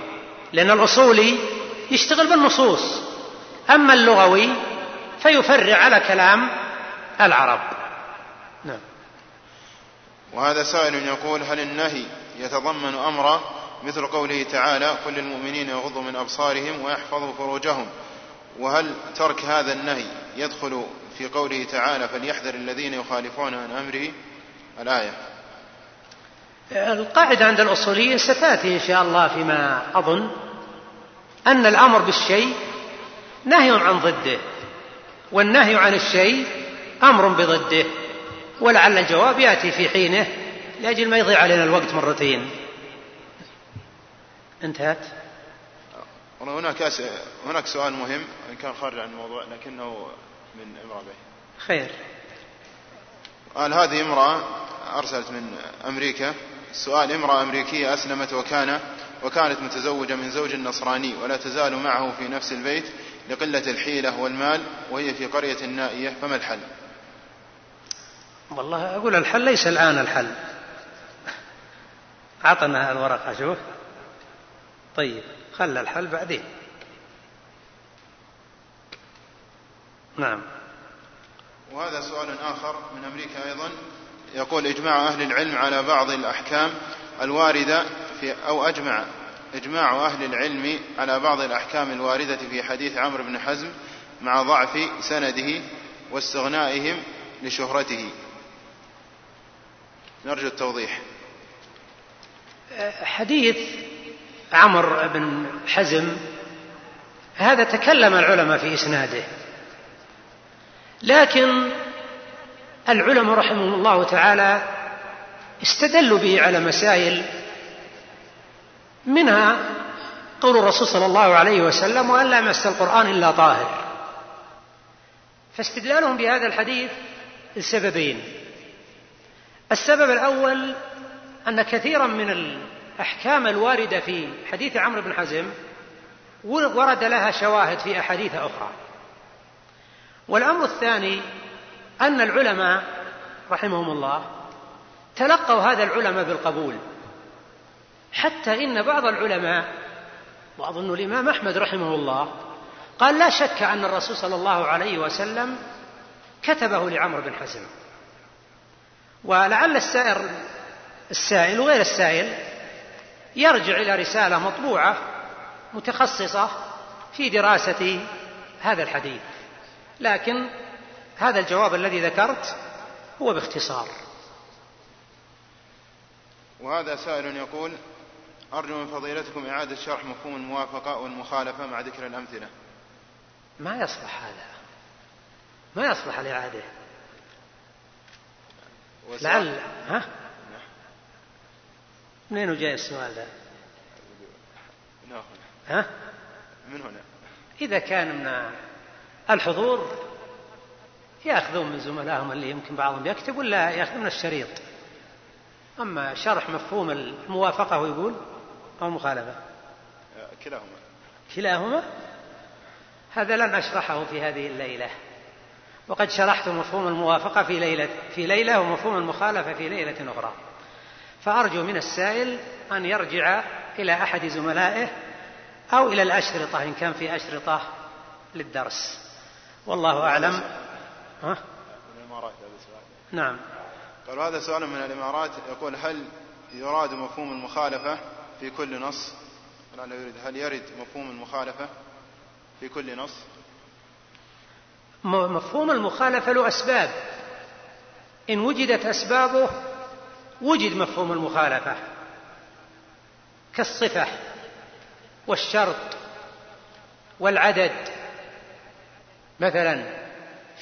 A: لأن الأصولي يشتغل بالنصوص. أما اللغوي فيفرع على كلام العرب.
B: وهذا سائل يقول هل النهي يتضمن أمرا مثل قوله تعالى قل للمؤمنين يغضوا من أبصارهم ويحفظوا فروجهم وهل ترك هذا النهي يدخل في قوله تعالى فليحذر الذين يخالفون عن أمره؟ الآية.
A: القاعدة عند الأصوليين ستأتي إن شاء الله فيما أظن أن الأمر بالشيء نهي عن ضده والنهي عن الشيء أمر بضده. ولعل الجواب يأتي في حينه لأجل ما يضيع علينا الوقت مرتين. انتهت؟
B: هناك هناك سؤال مهم ان كان خارج عن الموضوع لكنه من امراه به
A: خير.
B: قال هذه امرأة أرسلت من أمريكا. السؤال امرأة أمريكية أسلمت وكان وكانت متزوجة من زوج نصراني ولا تزال معه في نفس البيت لقلة الحيلة والمال وهي في قرية نائية فما الحل؟
A: والله أقول الحل ليس الآن الحل. اعطنا الورقة شوف. طيب خلى الحل بعدين. نعم.
B: وهذا سؤال آخر من أمريكا أيضا. يقول إجماع أهل العلم على بعض الأحكام الواردة في أو أجمع إجماع أهل العلم على بعض الأحكام الواردة في حديث عمرو بن حزم مع ضعف سنده واستغنائهم لشهرته. نرجو التوضيح.
A: حديث عمر بن حزم هذا تكلم العلماء في إسناده. لكن العلماء رحمهم الله تعالى استدلوا به على مسائل منها قول الرسول صلى الله عليه وسلم وأن لا يمس القرآن إلا طاهر. فاستدلالهم بهذا الحديث لسببين. السبب الأول أن كثيرا من الأحكام الواردة في حديث عمرو بن حزم ورد لها شواهد في أحاديث أخرى. والأمر الثاني أن العلماء رحمهم الله تلقوا هذا العلماء بالقبول حتى إن بعض العلماء وأظن الإمام أحمد رحمه الله قال لا شك أن الرسول صلى الله عليه وسلم كتبه لعمرو بن حزم. ولعل السائر السائل وغير السائل يرجع إلى رسالة مطبوعة متخصصة في دراسة هذا الحديث. لكن هذا الجواب الذي ذكرت هو باختصار.
B: وهذا سائل يقول أرجو من فضيلتكم إعادة شرح مفهوم الموافقة والمخالفة مع ذكر الأمثلة.
A: ما يصلح هذا؟ ما يصلح الإعادة؟ لعل ها؟ منين جاي السؤال ذا ها؟
B: من هنا.
A: إذا كان من الحضور يأخذون من زملائهم اللي يمكن بعضهم يكتب ولا يأخذون الشريط. أما شرح مفهوم الموافقة ويقول أو المخالفة
B: كلاهما.
A: كلاهما؟ هذا لن أشرحه في هذه الليلة. وقد شرحت مفهوم الموافقة في ليلة في ليلة ومفهوم المخالفة في ليلة أخرى. فأرجو من السائل أن يرجع إلى أحد زملائه أو إلى الأشرطة إن كان في أشرطة للدرس. والله أعلم. ها؟ نعم.
B: قال هذا سؤال من الإمارات يقول هل يراد مفهوم المخالفة في كل نص؟ هل يرد مفهوم المخالفة في كل نص؟
A: مفهوم المخالفة له أسباب. إن وجدت أسبابه وجد مفهوم المخالفة. كالصفة والشرط والعدد. مثلا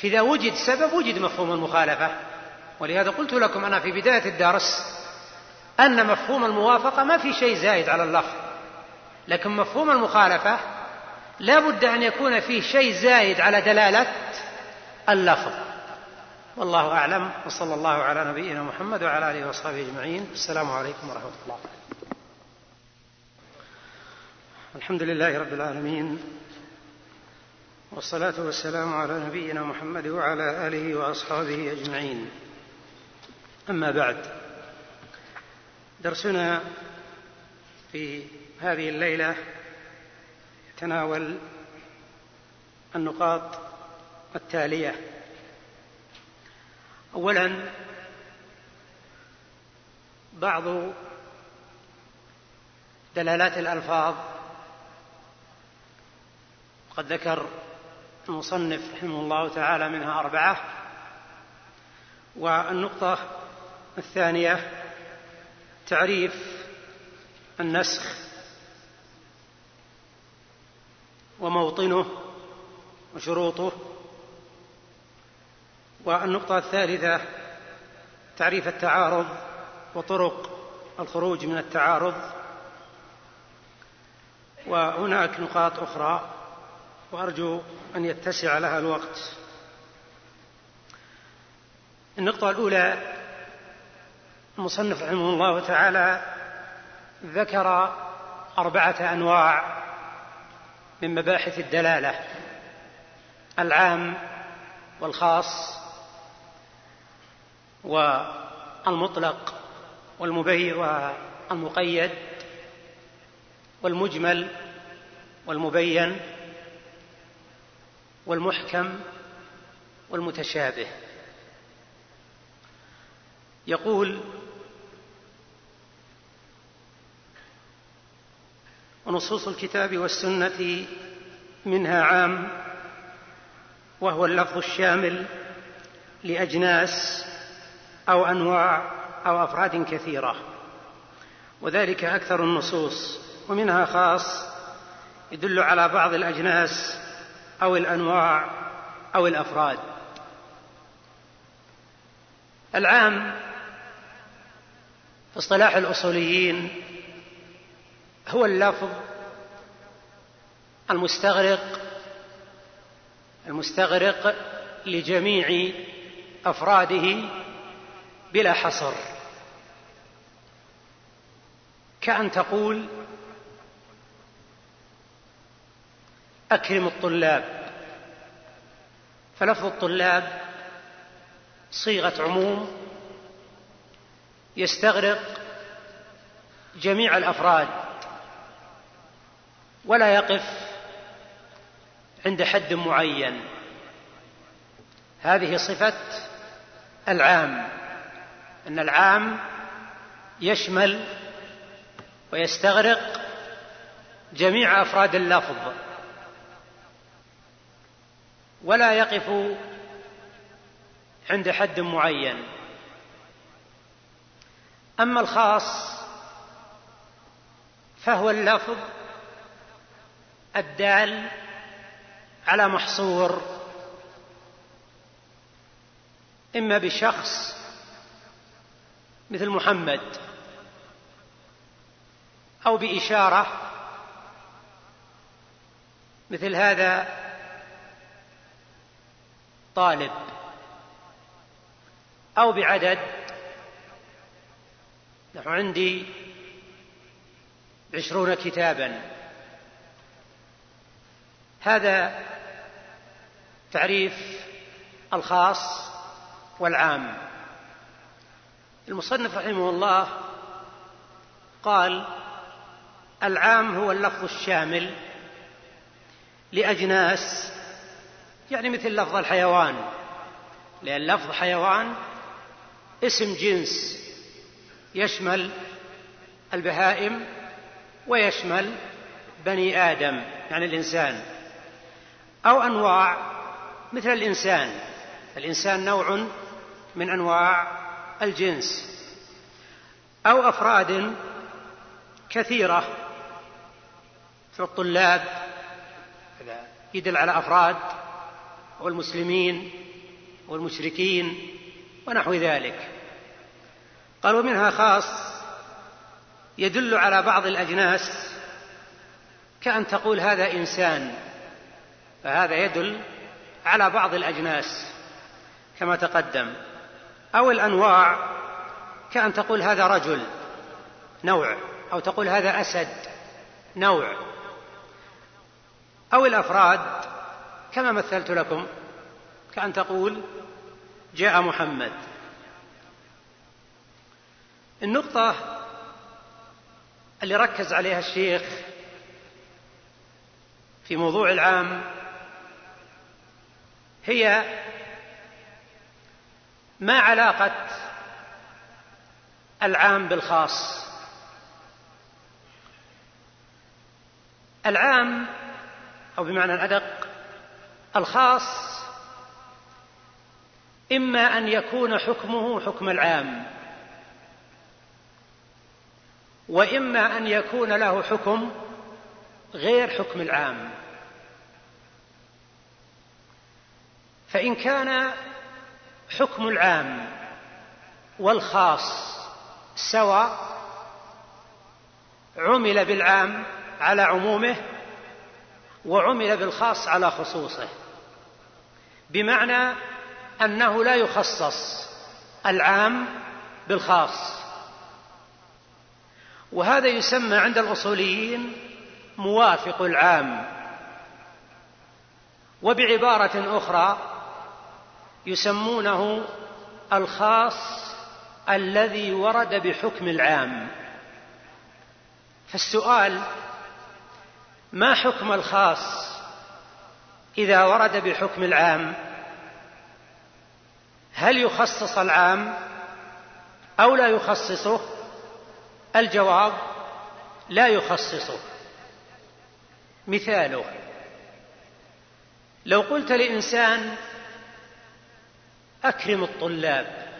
A: فإذا وجد سبب وجد مفهوم المخالفة. ولهذا قلت لكم أنا في بداية الدرس أن مفهوم الموافقة ما في شيء زايد على اللفظ. لكن مفهوم المخالفة لا بد أن يكون فيه شيء زايد على دلالة اللفظ. والله أعلم وصلى الله على نبينا محمد وعلى آله وصحبه أجمعين. السلام عليكم ورحمة الله. الحمد لله رب العالمين والصلاة والسلام على نبينا محمد وعلى آله وأصحابه أجمعين. أما بعد درسنا في هذه الليلة يتناول النقاط التالية. أولا بعض دلالات الألفاظ. قد ذكر المصنف رحمه الله تعالى منها أربعة. والنقطة الثانية تعريف النسخ وموطنه وشروطه. والنقطة الثالثة تعريف التعارض وطرق الخروج من التعارض. وهناك نقاط أخرى وأرجو أن يتسع لها الوقت. النقطة الأولى المصنف رحمه الله تعالى ذكر أربعة أنواع من مباحث الدلالة العام والخاص والمطلق والمبين والمقيد والمجمل والمبين والمحكم والمتشابه. يقول ونصوص الكتاب والسنة منها عام وهو اللفظ الشامل لأجناس أو أنواع أو أفراد كثيرة. وذلك أكثر النصوص ومنها خاص يدل على بعض الأجناس أو الأنواع أو الأفراد. العام في اصطلاح الأصوليين هو اللفظ المستغرق المستغرق لجميع أفراده بلا حصر. كأن تقول أكرم الطلاب. فلفظ الطلاب صيغة عموم يستغرق جميع الأفراد. ولا يقف عند حد معين. هذه صفة العام أن العام يشمل ويستغرق جميع أفراد اللفظ. ولا يقف عند حد معين. أما الخاص فهو اللفظ الدال على محصور إما بشخص مثل محمد أو بإشارة مثل هذا طالب أو بعدد. نحن عندي عشرون كتابا. هذا تعريف الخاص والعام. المصنف رحمه الله قال العام هو اللفظ الشامل لأجناس يعني مثل لفظ الحيوان لأن لفظ حيوان اسم جنس يشمل البهائم ويشمل بني آدم يعني الإنسان. أو أنواع مثل الإنسان. الإنسان نوع من أنواع الجنس. أو أفراد كثيرة في الطلاب. يدل على أفراد والمسلمين والمشركين ونحو ذلك. قال ومنها خاص يدل على بعض الأجناس كأن تقول هذا إنسان. فهذا يدل على بعض الأجناس كما تقدم. أو الأنواع كأن تقول هذا رجل نوع أو تقول هذا أسد نوع. أو الأفراد كما مثلت لكم كأن تقول جاء محمد. النقطة اللي ركز عليها الشيخ في موضوع العام هي ما علاقة العام بالخاص. العام أو بمعنى الأدق الخاص إما أن يكون حكمه حكم العام وإما أن يكون له حكم غير حكم العام. فإن كان حكم العام والخاص سواء عمل بالعام على عمومه وعمل بالخاص على خصوصه بمعنى أنه لا يخصص العام بالخاص. وهذا يسمى عند الأصوليين موافق العام. وبعبارة أخرى يسمونه الخاص الذي ورد بحكم العام. فالسؤال ما حكم الخاص إذا ورد بحكم العام؟ هل يخصص العام أو لا يخصصه؟ الجواب لا يخصصه. مثاله لو قلت لإنسان أكرم الطلاب.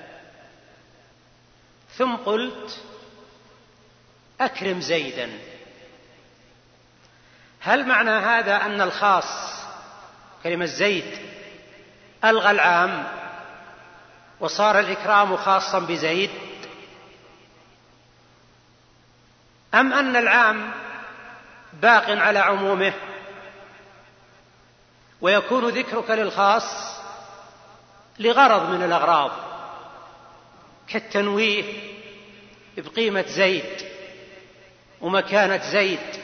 A: ثم قلت أكرم زيدا. هل معنى هذا أن الخاص كلمة زيد ألغى العام وصار الإكرام خاصا بزيد؟ أم أن العام باق على عمومه ويكون ذكرك للخاص لغرض من الأغراض كالتنويه بقيمة زيد ومكانة زيد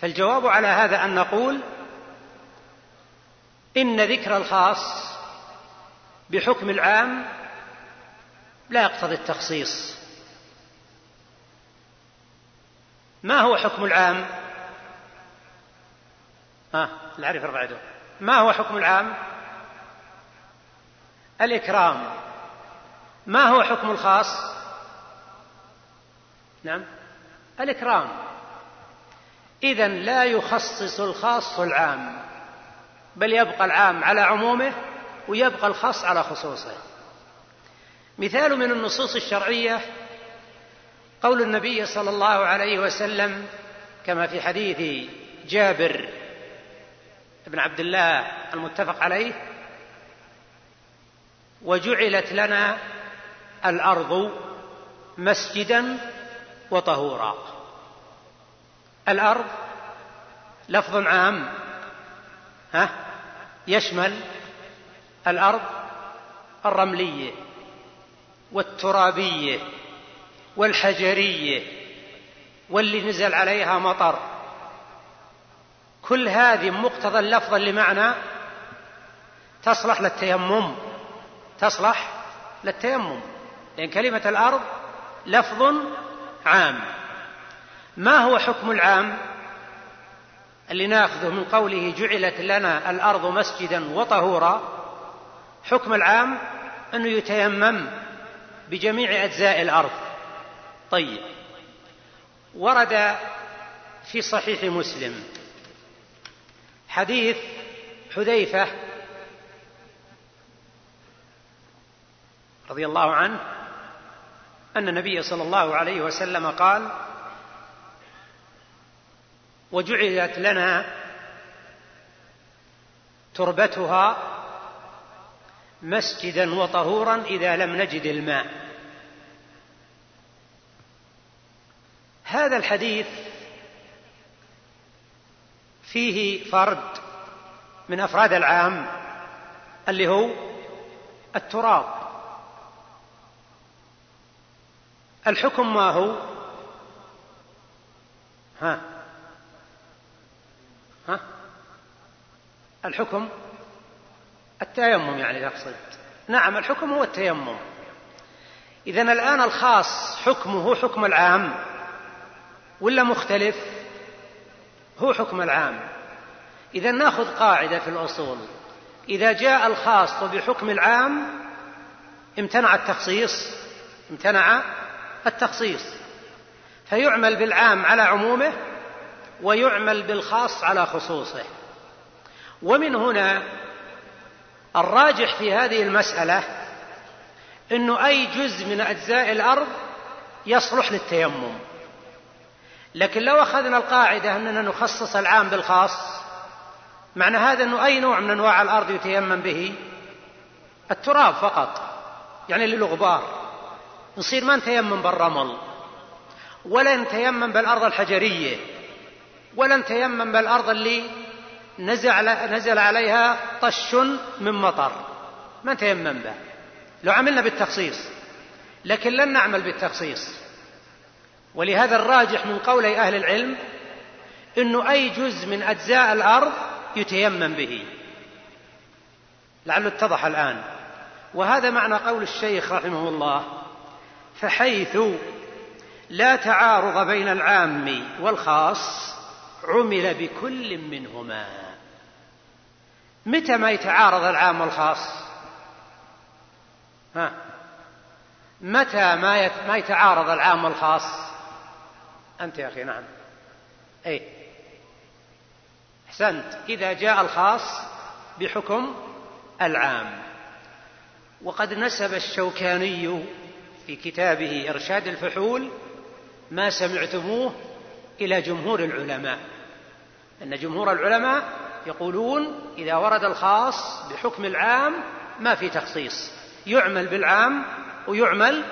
A: فالجواب على هذا أن نقول إن ذكر الخاص بحكم العام لا يقتضي التخصيص. ما هو حكم العام؟ ها العرف ارفع ما هو حكم العام؟ الإكرام. ما هو حكم الخاص؟ نعم. الإكرام. إذا لا يخصص الخاص العام بل يبقى العام على عمومه ويبقى الخاص على خصوصه. مثال من النصوص الشرعية قول النبي صلى الله عليه وسلم كما في حديث جابر بن عبد الله المتفق عليه وجعلت لنا الأرض مسجدا وطهورا. الأرض لفظ عام ها يشمل الأرض الرملية والترابية والحجرية واللي نزل عليها مطر. كل هذه مقتضى اللفظ لمعنى تصلح للتيمم. تصلح للتيمم. لأن كلمة الأرض لفظ عام. ما هو حكم العام؟ اللي ناخذه من قوله جعلت لنا الأرض مسجدا وطهورا. حكم العام أنه يتيمم بجميع أجزاء الأرض. طيب. ورد في صحيح مسلم. حديث حذيفة رضي الله عنه أن النبي صلى الله عليه وسلم قال وجعلت لنا تربتها مسجدا وطهورا إذا لم نجد الماء. هذا الحديث فيه فرد من أفراد العام اللي هو التراب. الحكم ما هو؟ ها؟ ها؟ الحكم؟ التيمم يعني تقصد نعم الحكم هو التيمم. اذا الآن الخاص حكمه حكم العام ولا مختلف؟ هو حكم العام. إذا نأخذ قاعدة في الأصول. إذا جاء الخاص بحكم العام امتنع التخصيص امتنع التخصيص. فيعمل بالعام على عمومه ويعمل بالخاص على خصوصه. ومن هنا الراجح في هذه المسألة أنه أي جزء من أجزاء الأرض يصلح للتيمم. لكن لو أخذنا القاعدة أننا نخصص العام بالخاص معنى هذا أنه أي نوع من أنواع الأرض يتيمم به؟ التراب فقط يعني للغبار. نصير ما نتيمم بالرمل ولا نتيمم بالأرض الحجرية ولا نتيمم بالأرض اللي نزل, نزل عليها طش من مطر. ما نتيمم به. لو عملنا بالتخصيص لكن لن نعمل بالتخصيص. ولهذا الراجح من قولي أهل العلم أنه أي جزء من أجزاء الأرض يتيمم به. لعله اتضح الآن. وهذا معنى قول الشيخ رحمه الله فحيث لا تعارض بين العام والخاص عمل بكل منهما. متى ما يتعارض العام والخاص؟ ها؟ متى ما ما يتعارض العام والخاص؟ أنت يا أخي نعم. أي. أحسنت. إذا جاء الخاص بحكم العام. وقد نسب الشوكاني في كتابه إرشاد الفحول ما سمعتموه إلى جمهور العلماء. أن جمهور العلماء يقولون إذا ورد الخاص بحكم العام ما في تخصيص. يعمل بالعام ويعمل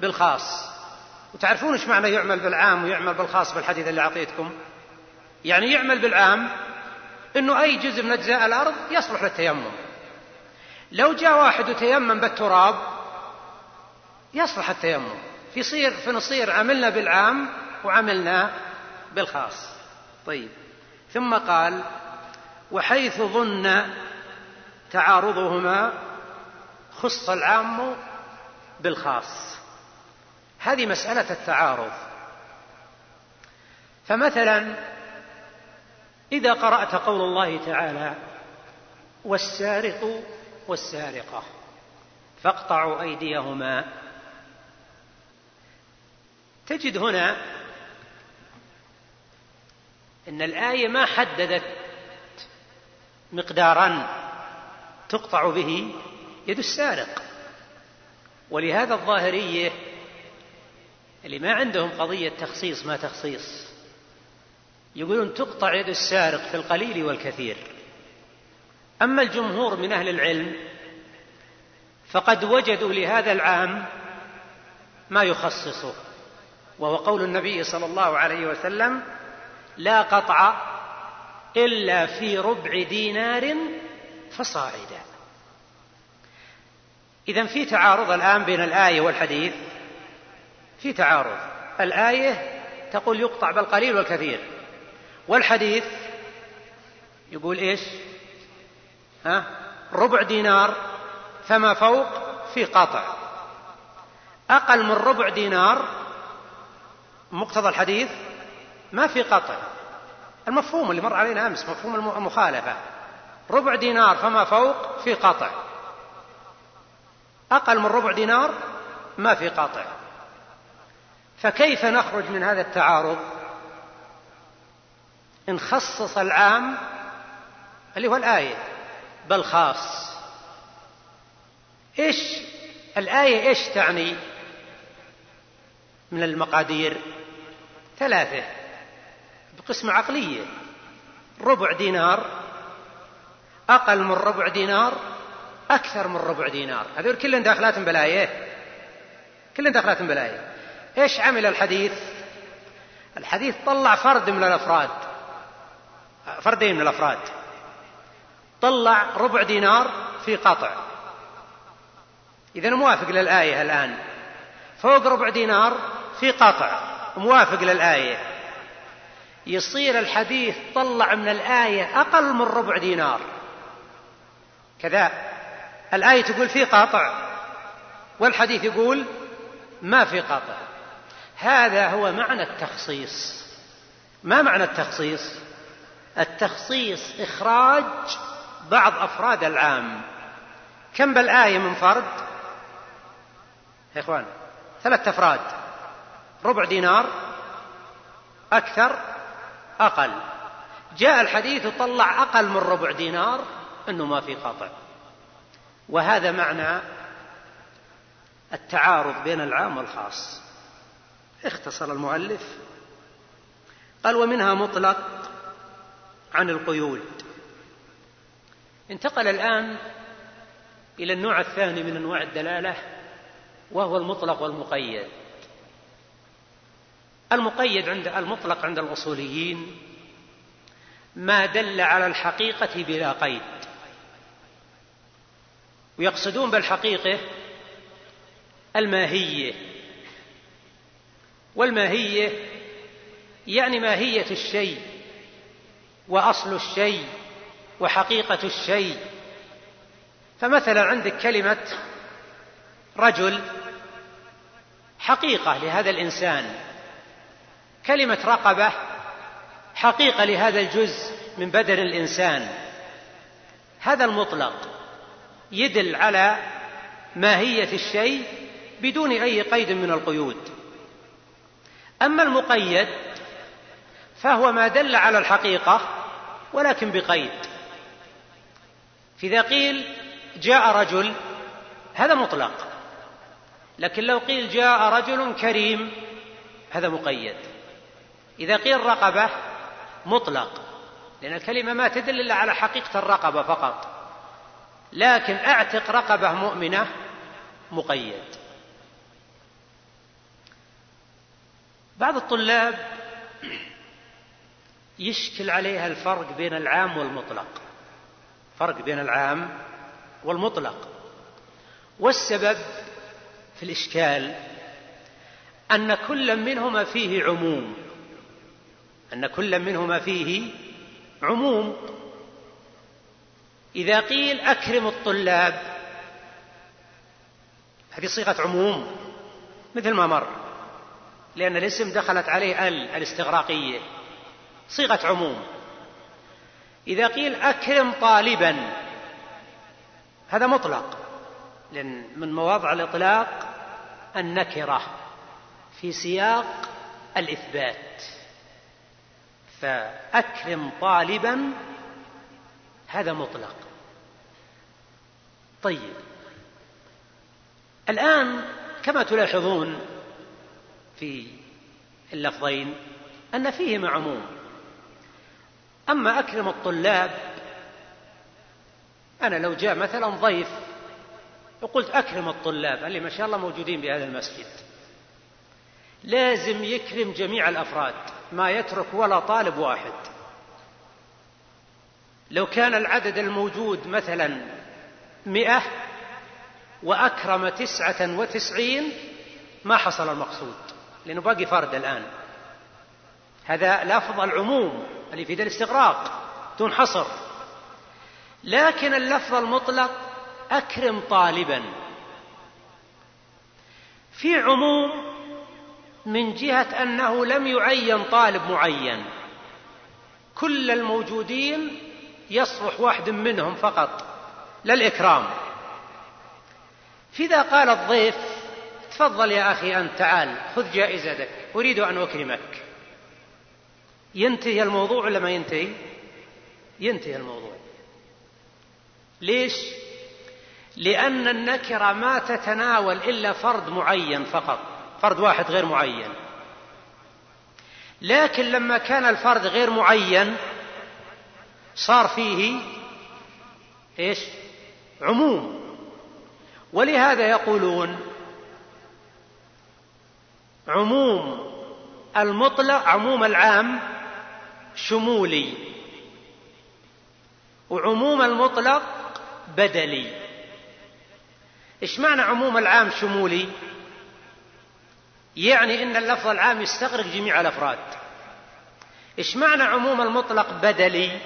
A: بالخاص. وتعرفون إيش معنى يعمل بالعام ويعمل بالخاص بالحديث اللي أعطيتكم؟ يعني يعمل بالعام إنه أي جزء من أجزاء الأرض يصلح للتيمم. لو جاء واحد وتيمم بالتراب يصلح التيمم. في صير فنصير عملنا بالعام وعملنا بالخاص. طيب. ثم قال وحيث ظن تعارضهما خص العام بالخاص. هذه مسألة التعارض. فمثلا إذا قرأت قول الله تعالى والسارق والسارقة فاقطعوا أيديهما. تجد هنا إن الآية ما حددت مقدارا تقطع به يد السارق. ولهذا الظاهرية اللي ما عندهم قضية تخصيص ما تخصيص. يقولون تقطع يد السارق في القليل والكثير. أما الجمهور من أهل العلم فقد وجدوا لهذا العام ما يخصصه وهو قول النبي صلى الله عليه وسلم لا قطع إلا في ربع دينار فصاعدا. اذا في تعارض الآن بين الآية والحديث. في تعارض. الآية تقول يقطع بالقليل والكثير. والحديث يقول إيش؟ ها؟ ربع دينار فما فوق في قطع أقل من ربع دينار مقتضى الحديث ما في قطع المفهوم اللي مر علينا أمس مفهوم المخالفة. ربع دينار فما فوق في قطع أقل من ربع دينار ما في قطع فكيف نخرج من هذا التعارض؟ إن خصص العام اللي هو الآية بل خاص. إيش؟ الآية إيش تعني؟ من المقادير ثلاثة. بقسمة عقلية. ربع دينار أقل من ربع دينار أكثر من ربع دينار. هذول كلهم داخلات بلاية. كلهم داخلات بلاية. إيش عمل الحديث؟ الحديث طلع فرد من الأفراد. فردين من الأفراد. طلع ربع دينار في قطع. إذا موافق للآية الآن. فوق ربع دينار في قطع. موافق للآية. يصير الحديث طلع من الآية أقل من ربع دينار. كذا. الآية تقول في قطع. والحديث يقول ما في قطع. هذا هو معنى التخصيص. ما معنى التخصيص؟ التخصيص إخراج بعض أفراد العام. كم بالآية من فرد؟ يا إخوان ثلاثة أفراد. ربع دينار أكثر أقل. جاء الحديث وطلع أقل من ربع دينار أنه ما في قطع وهذا معنى التعارض بين العام والخاص. اختصر المؤلف. قال ومنها مطلق عن القيود. انتقل الآن إلى النوع الثاني من أنواع الدلالة وهو المطلق والمقيد. المقيد عند المطلق عند الأصوليين ما دل على الحقيقة بلا قيد. ويقصدون بالحقيقة الماهية. والماهية يعني ماهية الشيء وأصل الشيء وحقيقة الشيء. فمثلا عندك كلمة رجل حقيقة لهذا الإنسان كلمة رقبة حقيقة لهذا الجزء من بدن الإنسان. هذا المطلق يدل على ماهية الشيء بدون أي قيد من القيود. أما المقيد فهو ما دل على الحقيقة ولكن بقيد. فإذا قيل جاء رجل هذا مطلق لكن لو قيل جاء رجل كريم هذا مقيد. إذا قيل رقبة مطلق لأن الكلمة ما تدل إلا على حقيقة الرقبة فقط لكن أعتق رقبة مؤمنة مقيد. بعض الطلاب يشكل عليها الفرق بين العام والمطلق. فرق بين العام والمطلق. والسبب في الإشكال أن كل منهما فيه عموم. أن كل منهما فيه عموم. إذا قيل أكرم الطلاب هذه صيغة عموم مثل ما مر. لأن الاسم دخلت عليه ال الاستغراقية صيغة عموم. إذا قيل أكرم طالبا هذا مطلق لأن من مواضع الإطلاق النكرة في سياق الإثبات. فأكرم طالبا هذا مطلق. طيب الآن كما تلاحظون في اللفظين أن فيهما عموم. أما أكرم الطلاب أنا لو جاء مثلا ضيف وقلت أكرم الطلاب اللي ما شاء الله موجودين بهذا المسجد. لازم يكرم جميع الأفراد ما يترك ولا طالب واحد. لو كان العدد الموجود مثلا مئة وأكرم تسعة وتسعين ما حصل المقصود. لأنه باقي فرد الآن. هذا لفظ العموم اللي في الاستغراق دون حصر. لكن اللفظ المطلق أكرم طالبا. في عموم من جهة أنه لم يعين طالب معين. كل الموجودين يصلح واحد منهم فقط للإكرام فإذا قال الضيف تفضل يا أخي أنت تعال خذ جائزتك أريد أن أكرمك. ينتهي الموضوع ولا ما ينتهي؟ ينتهي الموضوع. ليش؟ لأن النكرة ما تتناول إلا فرد معين فقط فرد واحد غير معين. لكن لما كان الفرد غير معين صار فيه إيش؟ عموم. ولهذا يقولون عموم المطلق عموم العام شمولي وعموم المطلق بدلي. إيش معنى عموم العام شمولي؟ يعني إن اللفظ العام يستغرق جميع الأفراد. إيش معنى عموم المطلق بدلي؟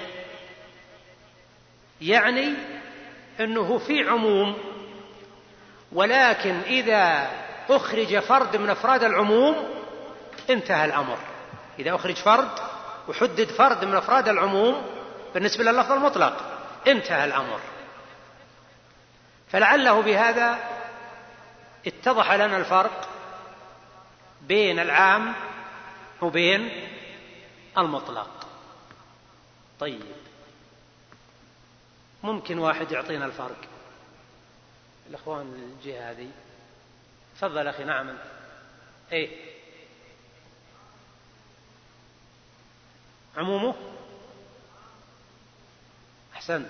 A: يعني إنه في عموم ولكن إذا أخرج فرد من أفراد العموم انتهى الأمر. إذا أخرج فرد وحدد فرد من أفراد العموم بالنسبة لللفظ المطلق انتهى الأمر. فلعله بهذا اتضح لنا الفرق بين العام وبين المطلق. طيب. ممكن واحد يعطينا الفرق؟ الأخوان الجهة هذه. تفضل أخي نعم. انت إيه. عمومه؟ أحسنت.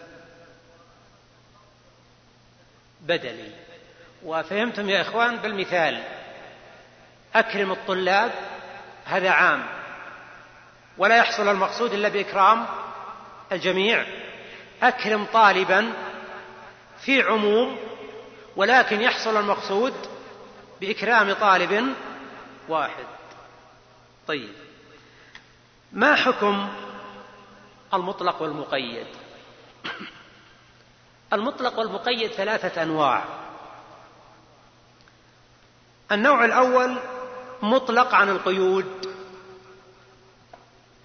A: بدلي وفهمتم يا إخوان بالمثال. أكرم الطلاب هذا عام. ولا يحصل المقصود إلا بإكرام الجميع. أكرم طالبا في عموم ولكن يحصل المقصود بإكرام طالب واحد. طيب. ما حكم المطلق والمقيد؟ المطلق والمقيد ثلاثة أنواع. النوع الأول مطلق عن القيود.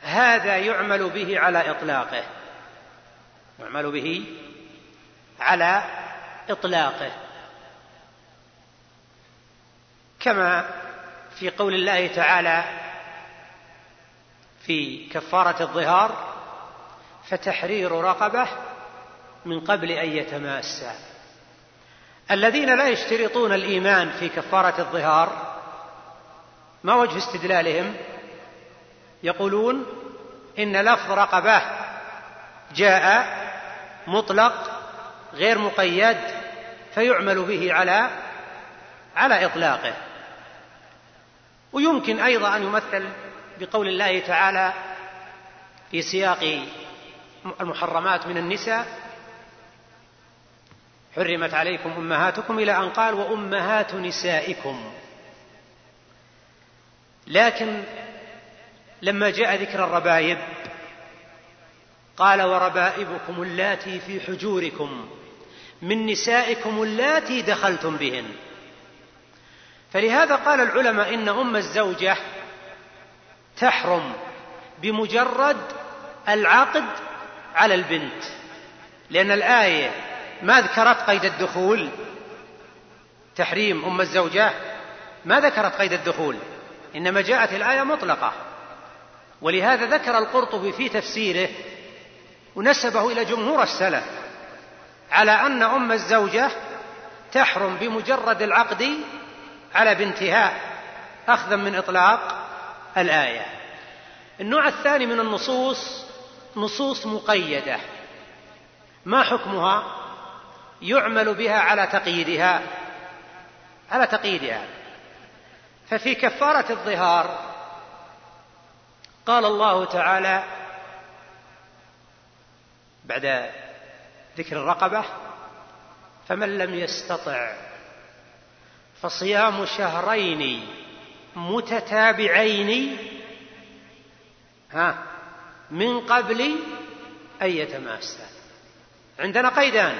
A: هذا يعمل به على إطلاقه. يعمل به على إطلاقه. كما في قول الله تعالى في كفارة الظهار فتحرير رقبة من قبل أن يتماسا. الذين لا يشترطون الإيمان في كفارة الظهار ما وجه استدلالهم؟ يقولون إن لفظ رقبة جاء مطلق غير مقيد فيعمل به على على إطلاقه. ويمكن أيضا أن يمثل بقول الله تعالى في سياق المحرمات من النساء حرمت عليكم أمهاتكم إلى أن قال وأمهات نسائكم. لكن لما جاء ذكر الربايب قال وربائبكم اللاتي في حجوركم من نسائكم اللاتي دخلتم بهن. فلهذا قال العلماء إن أم الزوجة تحرم بمجرد العقد على البنت لأن الآية ما ذكرت قيد الدخول. تحريم أم الزوجة ما ذكرت قيد الدخول إنما جاءت الآية مطلقة. ولهذا ذكر القرطبي في تفسيره ونسبه إلى جمهور السلف على أن أم الزوجة تحرم بمجرد العقد على بنتها أخذا من إطلاق الآية. النوع الثاني من النصوص نصوص مقيدة. ما حكمها؟ يعمل بها على تقييدها. على تقييدها. ففي كفارة الظهار قال الله تعالى بعد ذكر الرقبة فمن لم يستطع فصيام شهرين متتابعين ها من قبل أن يتماسا عندنا قيدان.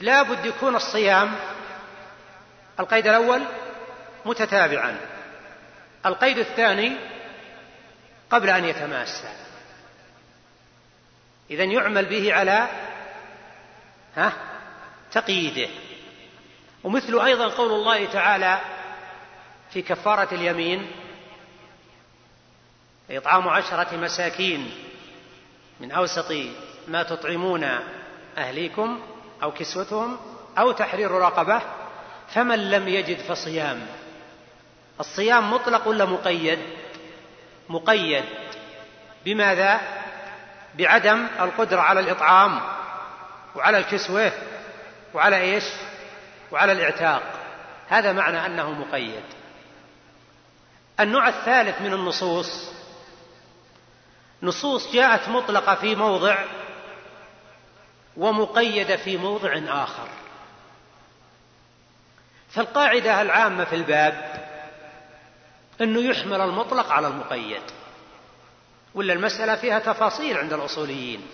A: لا بد يكون الصيام القيد الأول متتابعا. القيد الثاني قبل أن يتماسا إذا يعمل به على ها تقييده. ومثل أيضا قول الله تعالى في كفارة اليمين إطعام عشرة مساكين من أوسط ما تطعمون أهليكم أو كسوتهم أو تحرير رقبة فمن لم يجد فصيام. الصيام مطلق ولا مقيد؟ مقيد. بماذا؟ بعدم القدرة على الإطعام وعلى الكسوة وعلى إيش؟ وعلى الاعتاق. هذا معنى أنه مقيد. النوع الثالث من النصوص نصوص جاءت مطلقة في موضع ومقيدة في موضع آخر. فالقاعدة العامة في الباب أنه يحمل المطلق على المقيد. ولا المسألة فيها تفاصيل عند الأصوليين.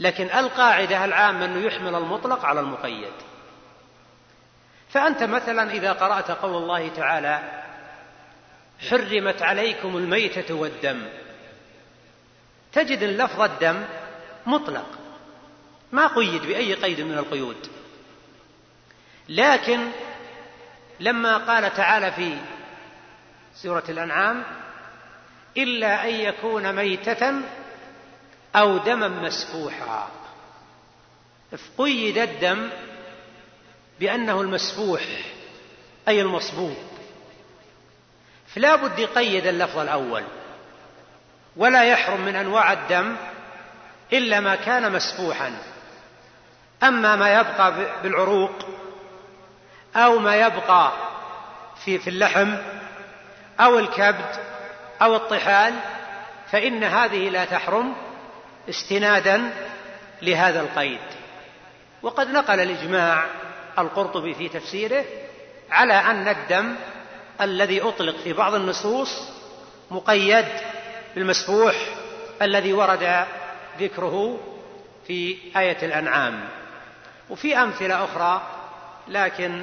A: لكن القاعدة العامة أنه يحمل المطلق على المقيد. فأنت مثلا إذا قرأت قول الله تعالى حرمت عليكم الميتة والدم تجد اللفظ الدم مطلق ما قيد بأي قيد من القيود. لكن لما قال تعالى في سورة الأنعام إلا أن يكون ميتة أو دما مسفوحا. قيد الدم بأنه المسفوح أي المصبوب. فلا بد يقيد اللفظ الأول. ولا يحرم من أنواع الدم إلا ما كان مسفوحا. أما ما يبقى بالعروق أو ما يبقى في في اللحم أو الكبد أو الطحال فإن هذه لا تحرم استنادا لهذا القيد. وقد نقل الإجماع القرطبي في تفسيره على أن الدم الذي أطلق في بعض النصوص مقيد بالمسفوح الذي ورد ذكره في آية الأنعام. وفي أمثلة أخرى لكن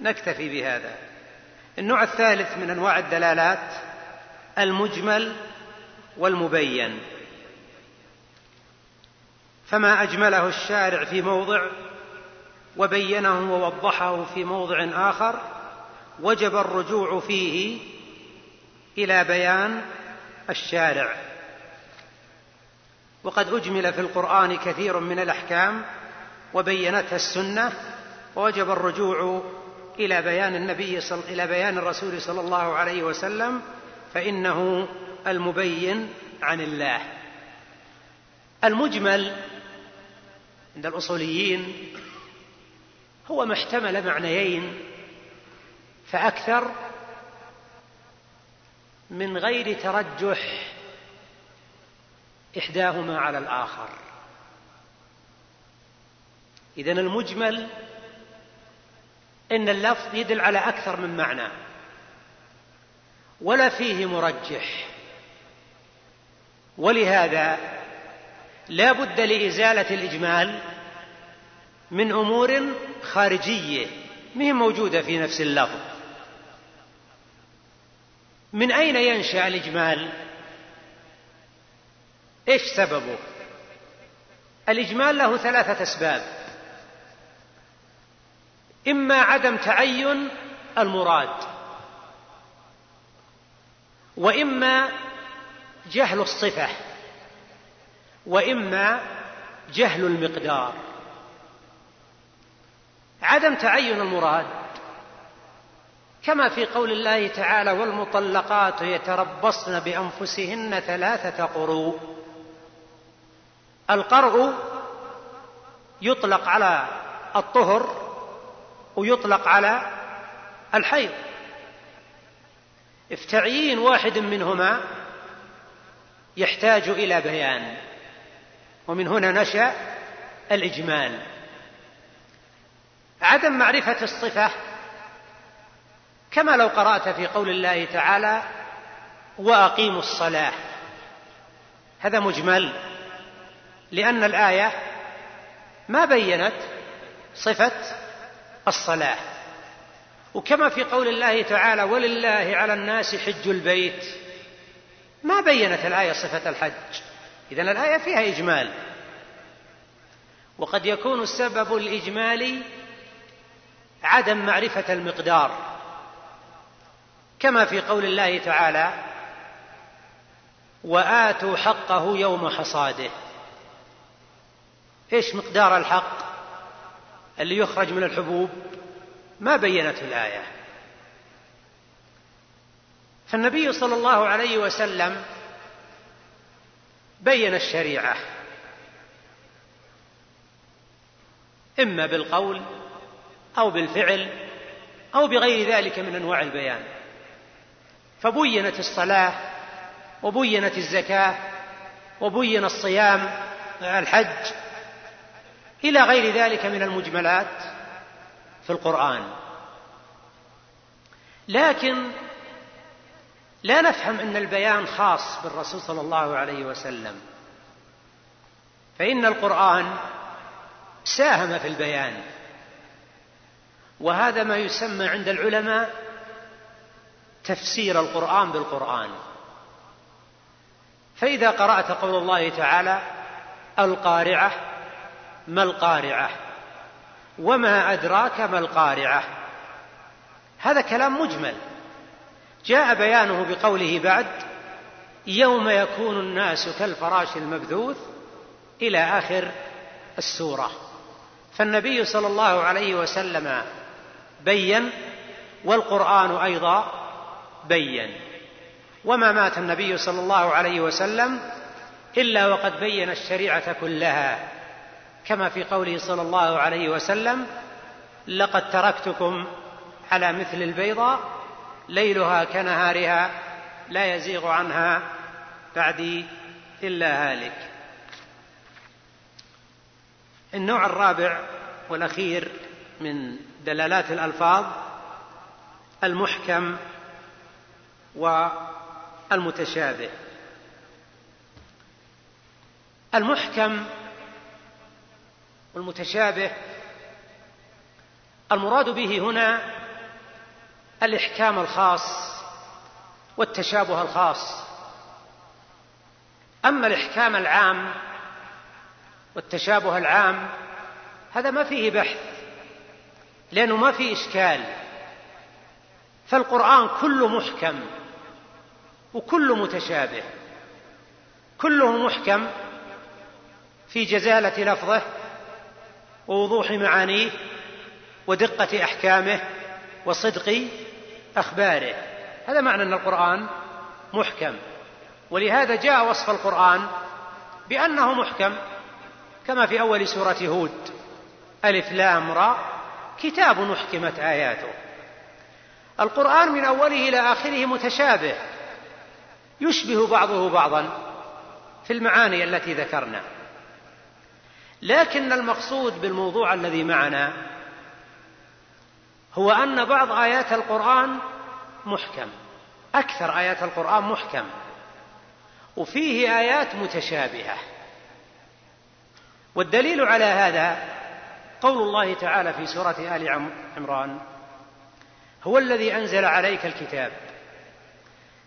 A: نكتفي بهذا. النوع الثالث من أنواع الدلالات المجمل والمبين. فما أجمله الشارع في موضع وبينه ووضحه في موضع آخر وجب الرجوع فيه إلى بيان الشارع. وقد أجمل في القرآن كثير من الأحكام وبينتها السنة ووجب الرجوع إلى بيان النبي صل... إلى بيان الرسول صلى الله عليه وسلم فإنه المبين عن الله. المجمل عند الأصوليين هو ما احتمل معنيين فأكثر من غير ترجح إحداهما على الآخر. إذا المجمل إن اللفظ يدل على أكثر من معنى ولا فيه مرجح. ولهذا لا بد لإزالة الإجمال من أمور خارجية ما هي موجودة في نفس اللفظ. من أين ينشأ الإجمال؟ إيش سببه؟ الإجمال له ثلاثة أسباب. إما عدم تعين المراد وإما جهل الصفة وإما جهل المقدار. عدم تعين المراد. كما في قول الله تعالى والمطلقات يتربصن بأنفسهن ثلاثة قروء القرء يطلق على الطهر ويطلق على الحيض. افتعيين واحد منهما يحتاج إلى بيان. ومن هنا نشأ الإجمال. عدم معرفة الصفة كما لو قرأت في قول الله تعالى وأقيموا الصلاة. هذا مجمل لأن الآية ما بينت صفة الصلاة. وكما في قول الله تعالى ولله على الناس حج البيت. ما بينت الآية صفة الحج. اذا الآية فيها إجمال. وقد يكون السبب الإجمالي عدم معرفة المقدار. كما في قول الله تعالى وآتوا حقه يوم حصاده. إيش مقدار الحق اللي يخرج من الحبوب؟ ما بينته الآية. فالنبي صلى الله عليه وسلم بين الشريعة. إما بالقول أو بالفعل أو بغير ذلك من أنواع البيان. فبينت الصلاة وبينت الزكاة وبين الصيام الحج إلى غير ذلك من المجملات في القرآن. لكن لا نفهم أن البيان خاص بالرسول صلى الله عليه وسلم. فإن القرآن ساهم في البيان. وهذا ما يسمى عند العلماء تفسير القرآن بالقرآن. فإذا قرأت قول الله تعالى القارعة ما القارعة وما أدراك ما القارعة هذا كلام مجمل. جاء بيانه بقوله بعد يوم يكون الناس كالفراش المبثوث إلى آخر السورة. فالنبي صلى الله عليه وسلم بين والقرآن أيضا بين. وما مات النبي صلى الله عليه وسلم إلا وقد بين الشريعة كلها. كما في قوله صلى الله عليه وسلم لقد تركتكم على مثل البيضاء ليلها كنهارها لا يزيغ عنها بعدي إلا هالك. النوع الرابع والأخير من دلالات الألفاظ المحكم والمتشابه. المحكم والمتشابه المراد به هنا الإحكام الخاص والتشابه الخاص. أما الإحكام العام والتشابه العام هذا ما فيه بحث. لأنه ما فيه إشكال. فالقرآن كله محكم وكله متشابه. كله محكم في جزالة لفظه ووضوح معانيه ودقة أحكامه وصدق أخباره. هذا معنى أن القرآن محكم. ولهذا جاء وصف القرآن بأنه محكم كما في أول سورة هود. ألف لام را. كتاب أحكمت آياته. القرآن من أوله إلى آخره متشابه. يشبه بعضه بعضا في المعاني التي ذكرنا. لكن المقصود بالموضوع الذي معنا هو أن بعض آيات القرآن محكم. أكثر آيات القرآن محكم. وفيه آيات متشابهة. والدليل على هذا قول الله تعالى في سورة آل عمران هو الذي أنزل عليك الكتاب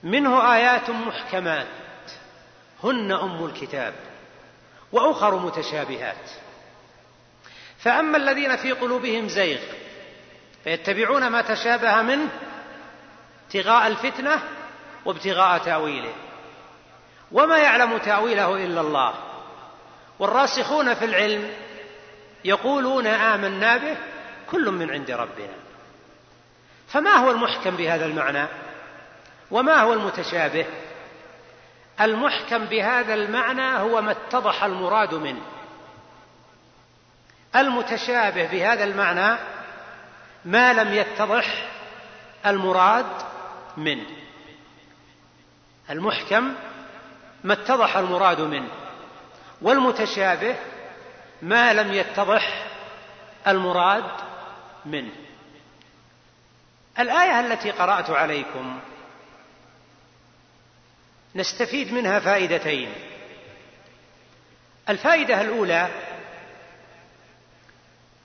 A: منه آيات محكمات هن أم الكتاب وأخر متشابهات. فأما الذين في قلوبهم زيغ فيتبعون ما تشابه منه ابتغاء الفتنة وابتغاء تأويله. وما يعلم تأويله إلا الله والراسخون في العلم يقولون آمنا به كل من عند ربنا. فما هو المحكم بهذا المعنى؟ وما هو المتشابه؟ المحكم بهذا المعنى هو ما اتضح المراد منه. المتشابه بهذا المعنى ما لم يتضح المراد منه. المحكم ما اتضح المراد منه. والمتشابه ما لم يتضح المراد منه. الآية التي قرأت عليكم نستفيد منها فائدتين. الفائدة الأولى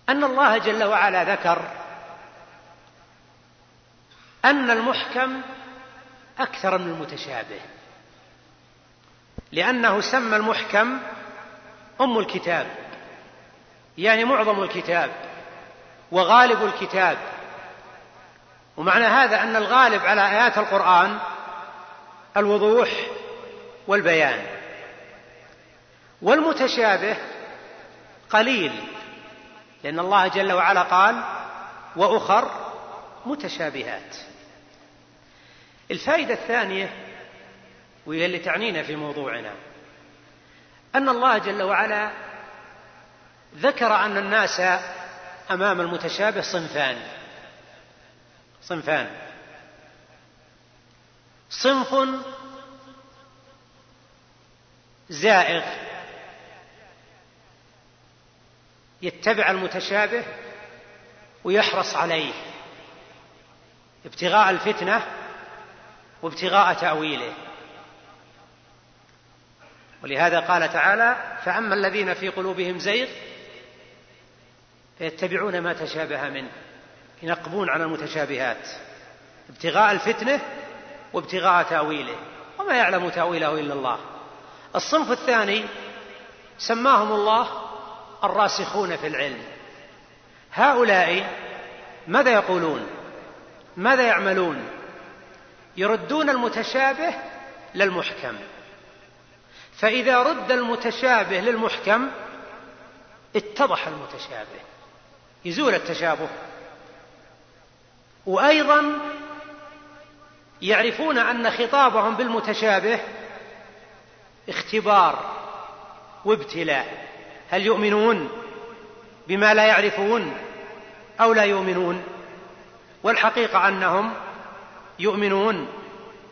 A: أن الله جل وعلا ذكر أن المحكم أكثر من المتشابه لأنه سمى المحكم أم الكتاب. يعني معظم الكتاب وغالب الكتاب. ومعنى هذا أن الغالب على آيات القرآن الوضوح والبيان. والمتشابه قليل لأن الله جل وعلا قال وأخر متشابهات. الفائدة الثانية وهي اللي تعنينا في موضوعنا أن الله جل وعلا ذكر أن الناس أمام المتشابه صنفان. صنفان. صنف زائغ. يتبع المتشابه ويحرص عليه. ابتغاء الفتنة وابتغاء تأويله. ولهذا قال تعالى فأما الذين في قلوبهم زيغ فيتبعون ما تشابه منه ينقبون عن المتشابهات ابتغاء الفتنة وابتغاء تأويله وما يعلم تأويله إلا الله. الصنف الثاني سماهم الله الراسخون في العلم. هؤلاء ماذا يقولون؟ ماذا يعملون؟ يردون المتشابه للمحكم. فإذا رد المتشابه للمحكم اتضح المتشابه. يزول التشابه. وأيضا يعرفون أن خطابهم بالمتشابه اختبار وابتلاء. هل يؤمنون بما لا يعرفون أو لا يؤمنون؟ والحقيقة أنهم يؤمنون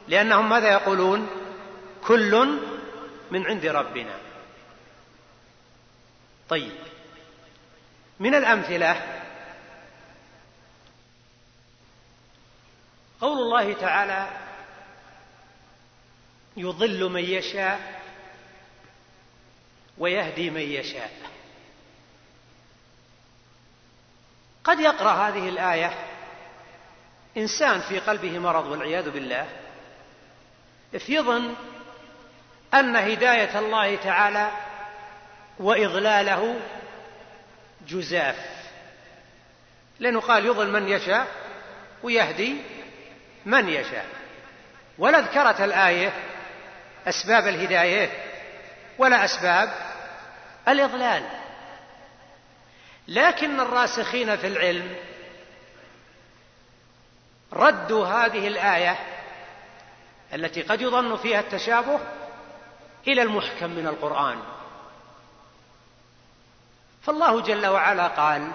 A: لأنهم ماذا يقولون؟ كل من عند ربنا. طيب. من الأمثلة قول الله تعالى يضل من يشاء ويهدي من يشاء. قد يقرأ هذه الآية إنسان في قلبه مرض والعياذ بالله يظن أن هداية الله تعالى وإضلاله جزاف. لأنه قال يضل من يشاء ويهدي من يشاء. ولا ذكرت الآية أسباب الهداية ولا أسباب الإضلال. لكن الراسخين في العلم ردوا هذه الآية التي قد يظن فيها التشابه إلى المحكم من القرآن. فالله جل وعلا قال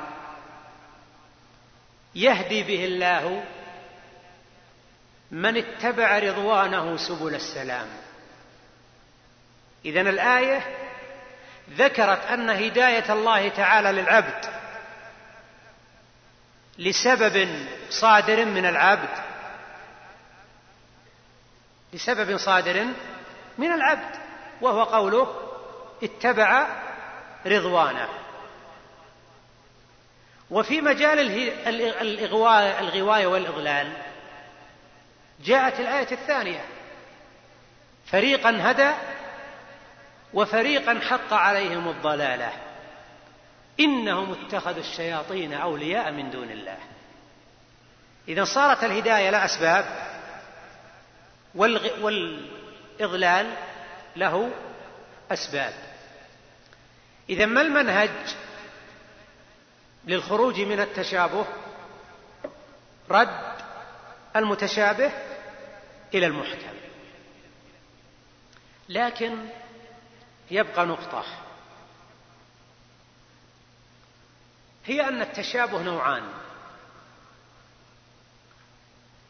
A: يهدي به الله من اتبع رضوانه سبل السلام. إذن الآية ذكرت أن هداية الله تعالى للعبد لسبب صادر من العبد لسبب صادر من العبد وهو قوله اتبع رضوانه. وفي مجال الغواية والإضلال. جاءت الآية الثانية. فريقا هدى وفريقا حق عليهم الضلالة. إنهم اتخذوا الشياطين أولياء من دون الله. إذا صارت الهداية لا أسباب والإضلال له أسباب. إذا ما المنهج؟ للخروج من التشابه رد المتشابه إلى المحكم لكن يبقى نقطة. هي أن التشابه نوعان.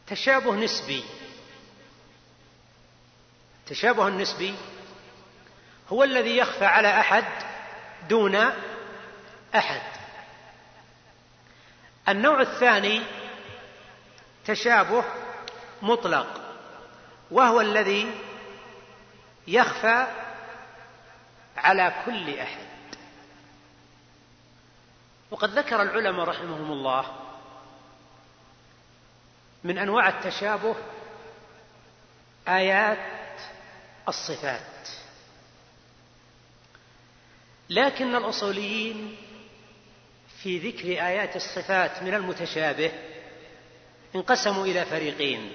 A: تشابه نسبي. التشابه النسبي هو الذي يخفى على أحد دون أحد. النوع الثاني تشابه مطلق وهو الذي يخفى على كل أحد. وقد ذكر العلماء رحمهم الله من أنواع التشابه آيات الصفات. لكن الأصوليين في ذكر آيات الصفات من المتشابه انقسموا إلى فريقين.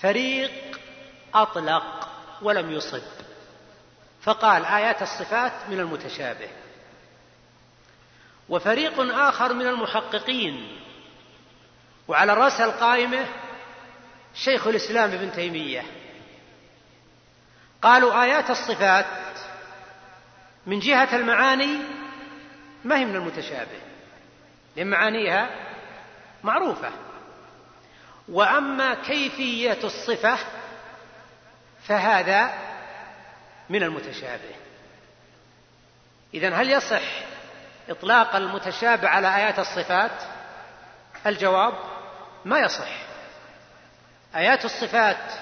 A: فريق أطلق ولم يصب فقال آيات الصفات من المتشابه. وفريق آخر من المحققين وعلى رأس القائمة شيخ الإسلام ابن تيمية. قالوا آيات الصفات من جهة المعاني ما هي من المتشابه. لأن معانيها معروفة. وأما كيفية الصفة فهذا من المتشابه. اذا هل يصح إطلاق المتشابه على آيات الصفات؟ الجواب ما يصح. آيات الصفات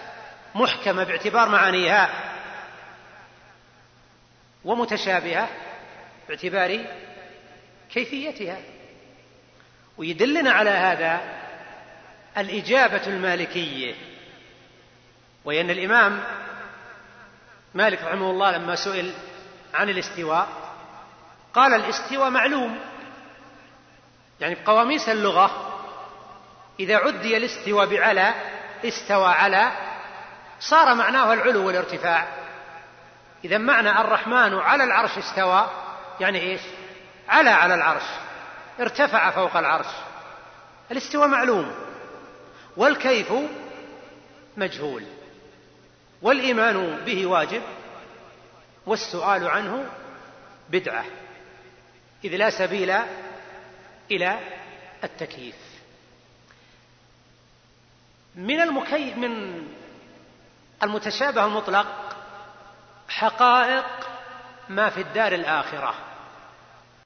A: محكمة باعتبار معانيها ومتشابهة باعتبار كيفيتها. ويدلنا على هذا الإجابة المالكية. وهي ان الإمام مالك رحمه الله لما سئل عن الاستواء قال الاستواء معلوم. يعني بقواميس اللغة إذا عدي الاستواء بعلى استوى على صار معناه العلو والارتفاع. إذا معنى الرحمن على العرش استوى يعني إيش؟ على على العرش. ارتفع فوق العرش. الاستواء معلوم. والكيف مجهول. والإيمان به واجب. والسؤال عنه بدعة. إذ لا سبيل إلى التكييف. من المكي من المتشابه المطلق حقائق ما في الدار الآخرة.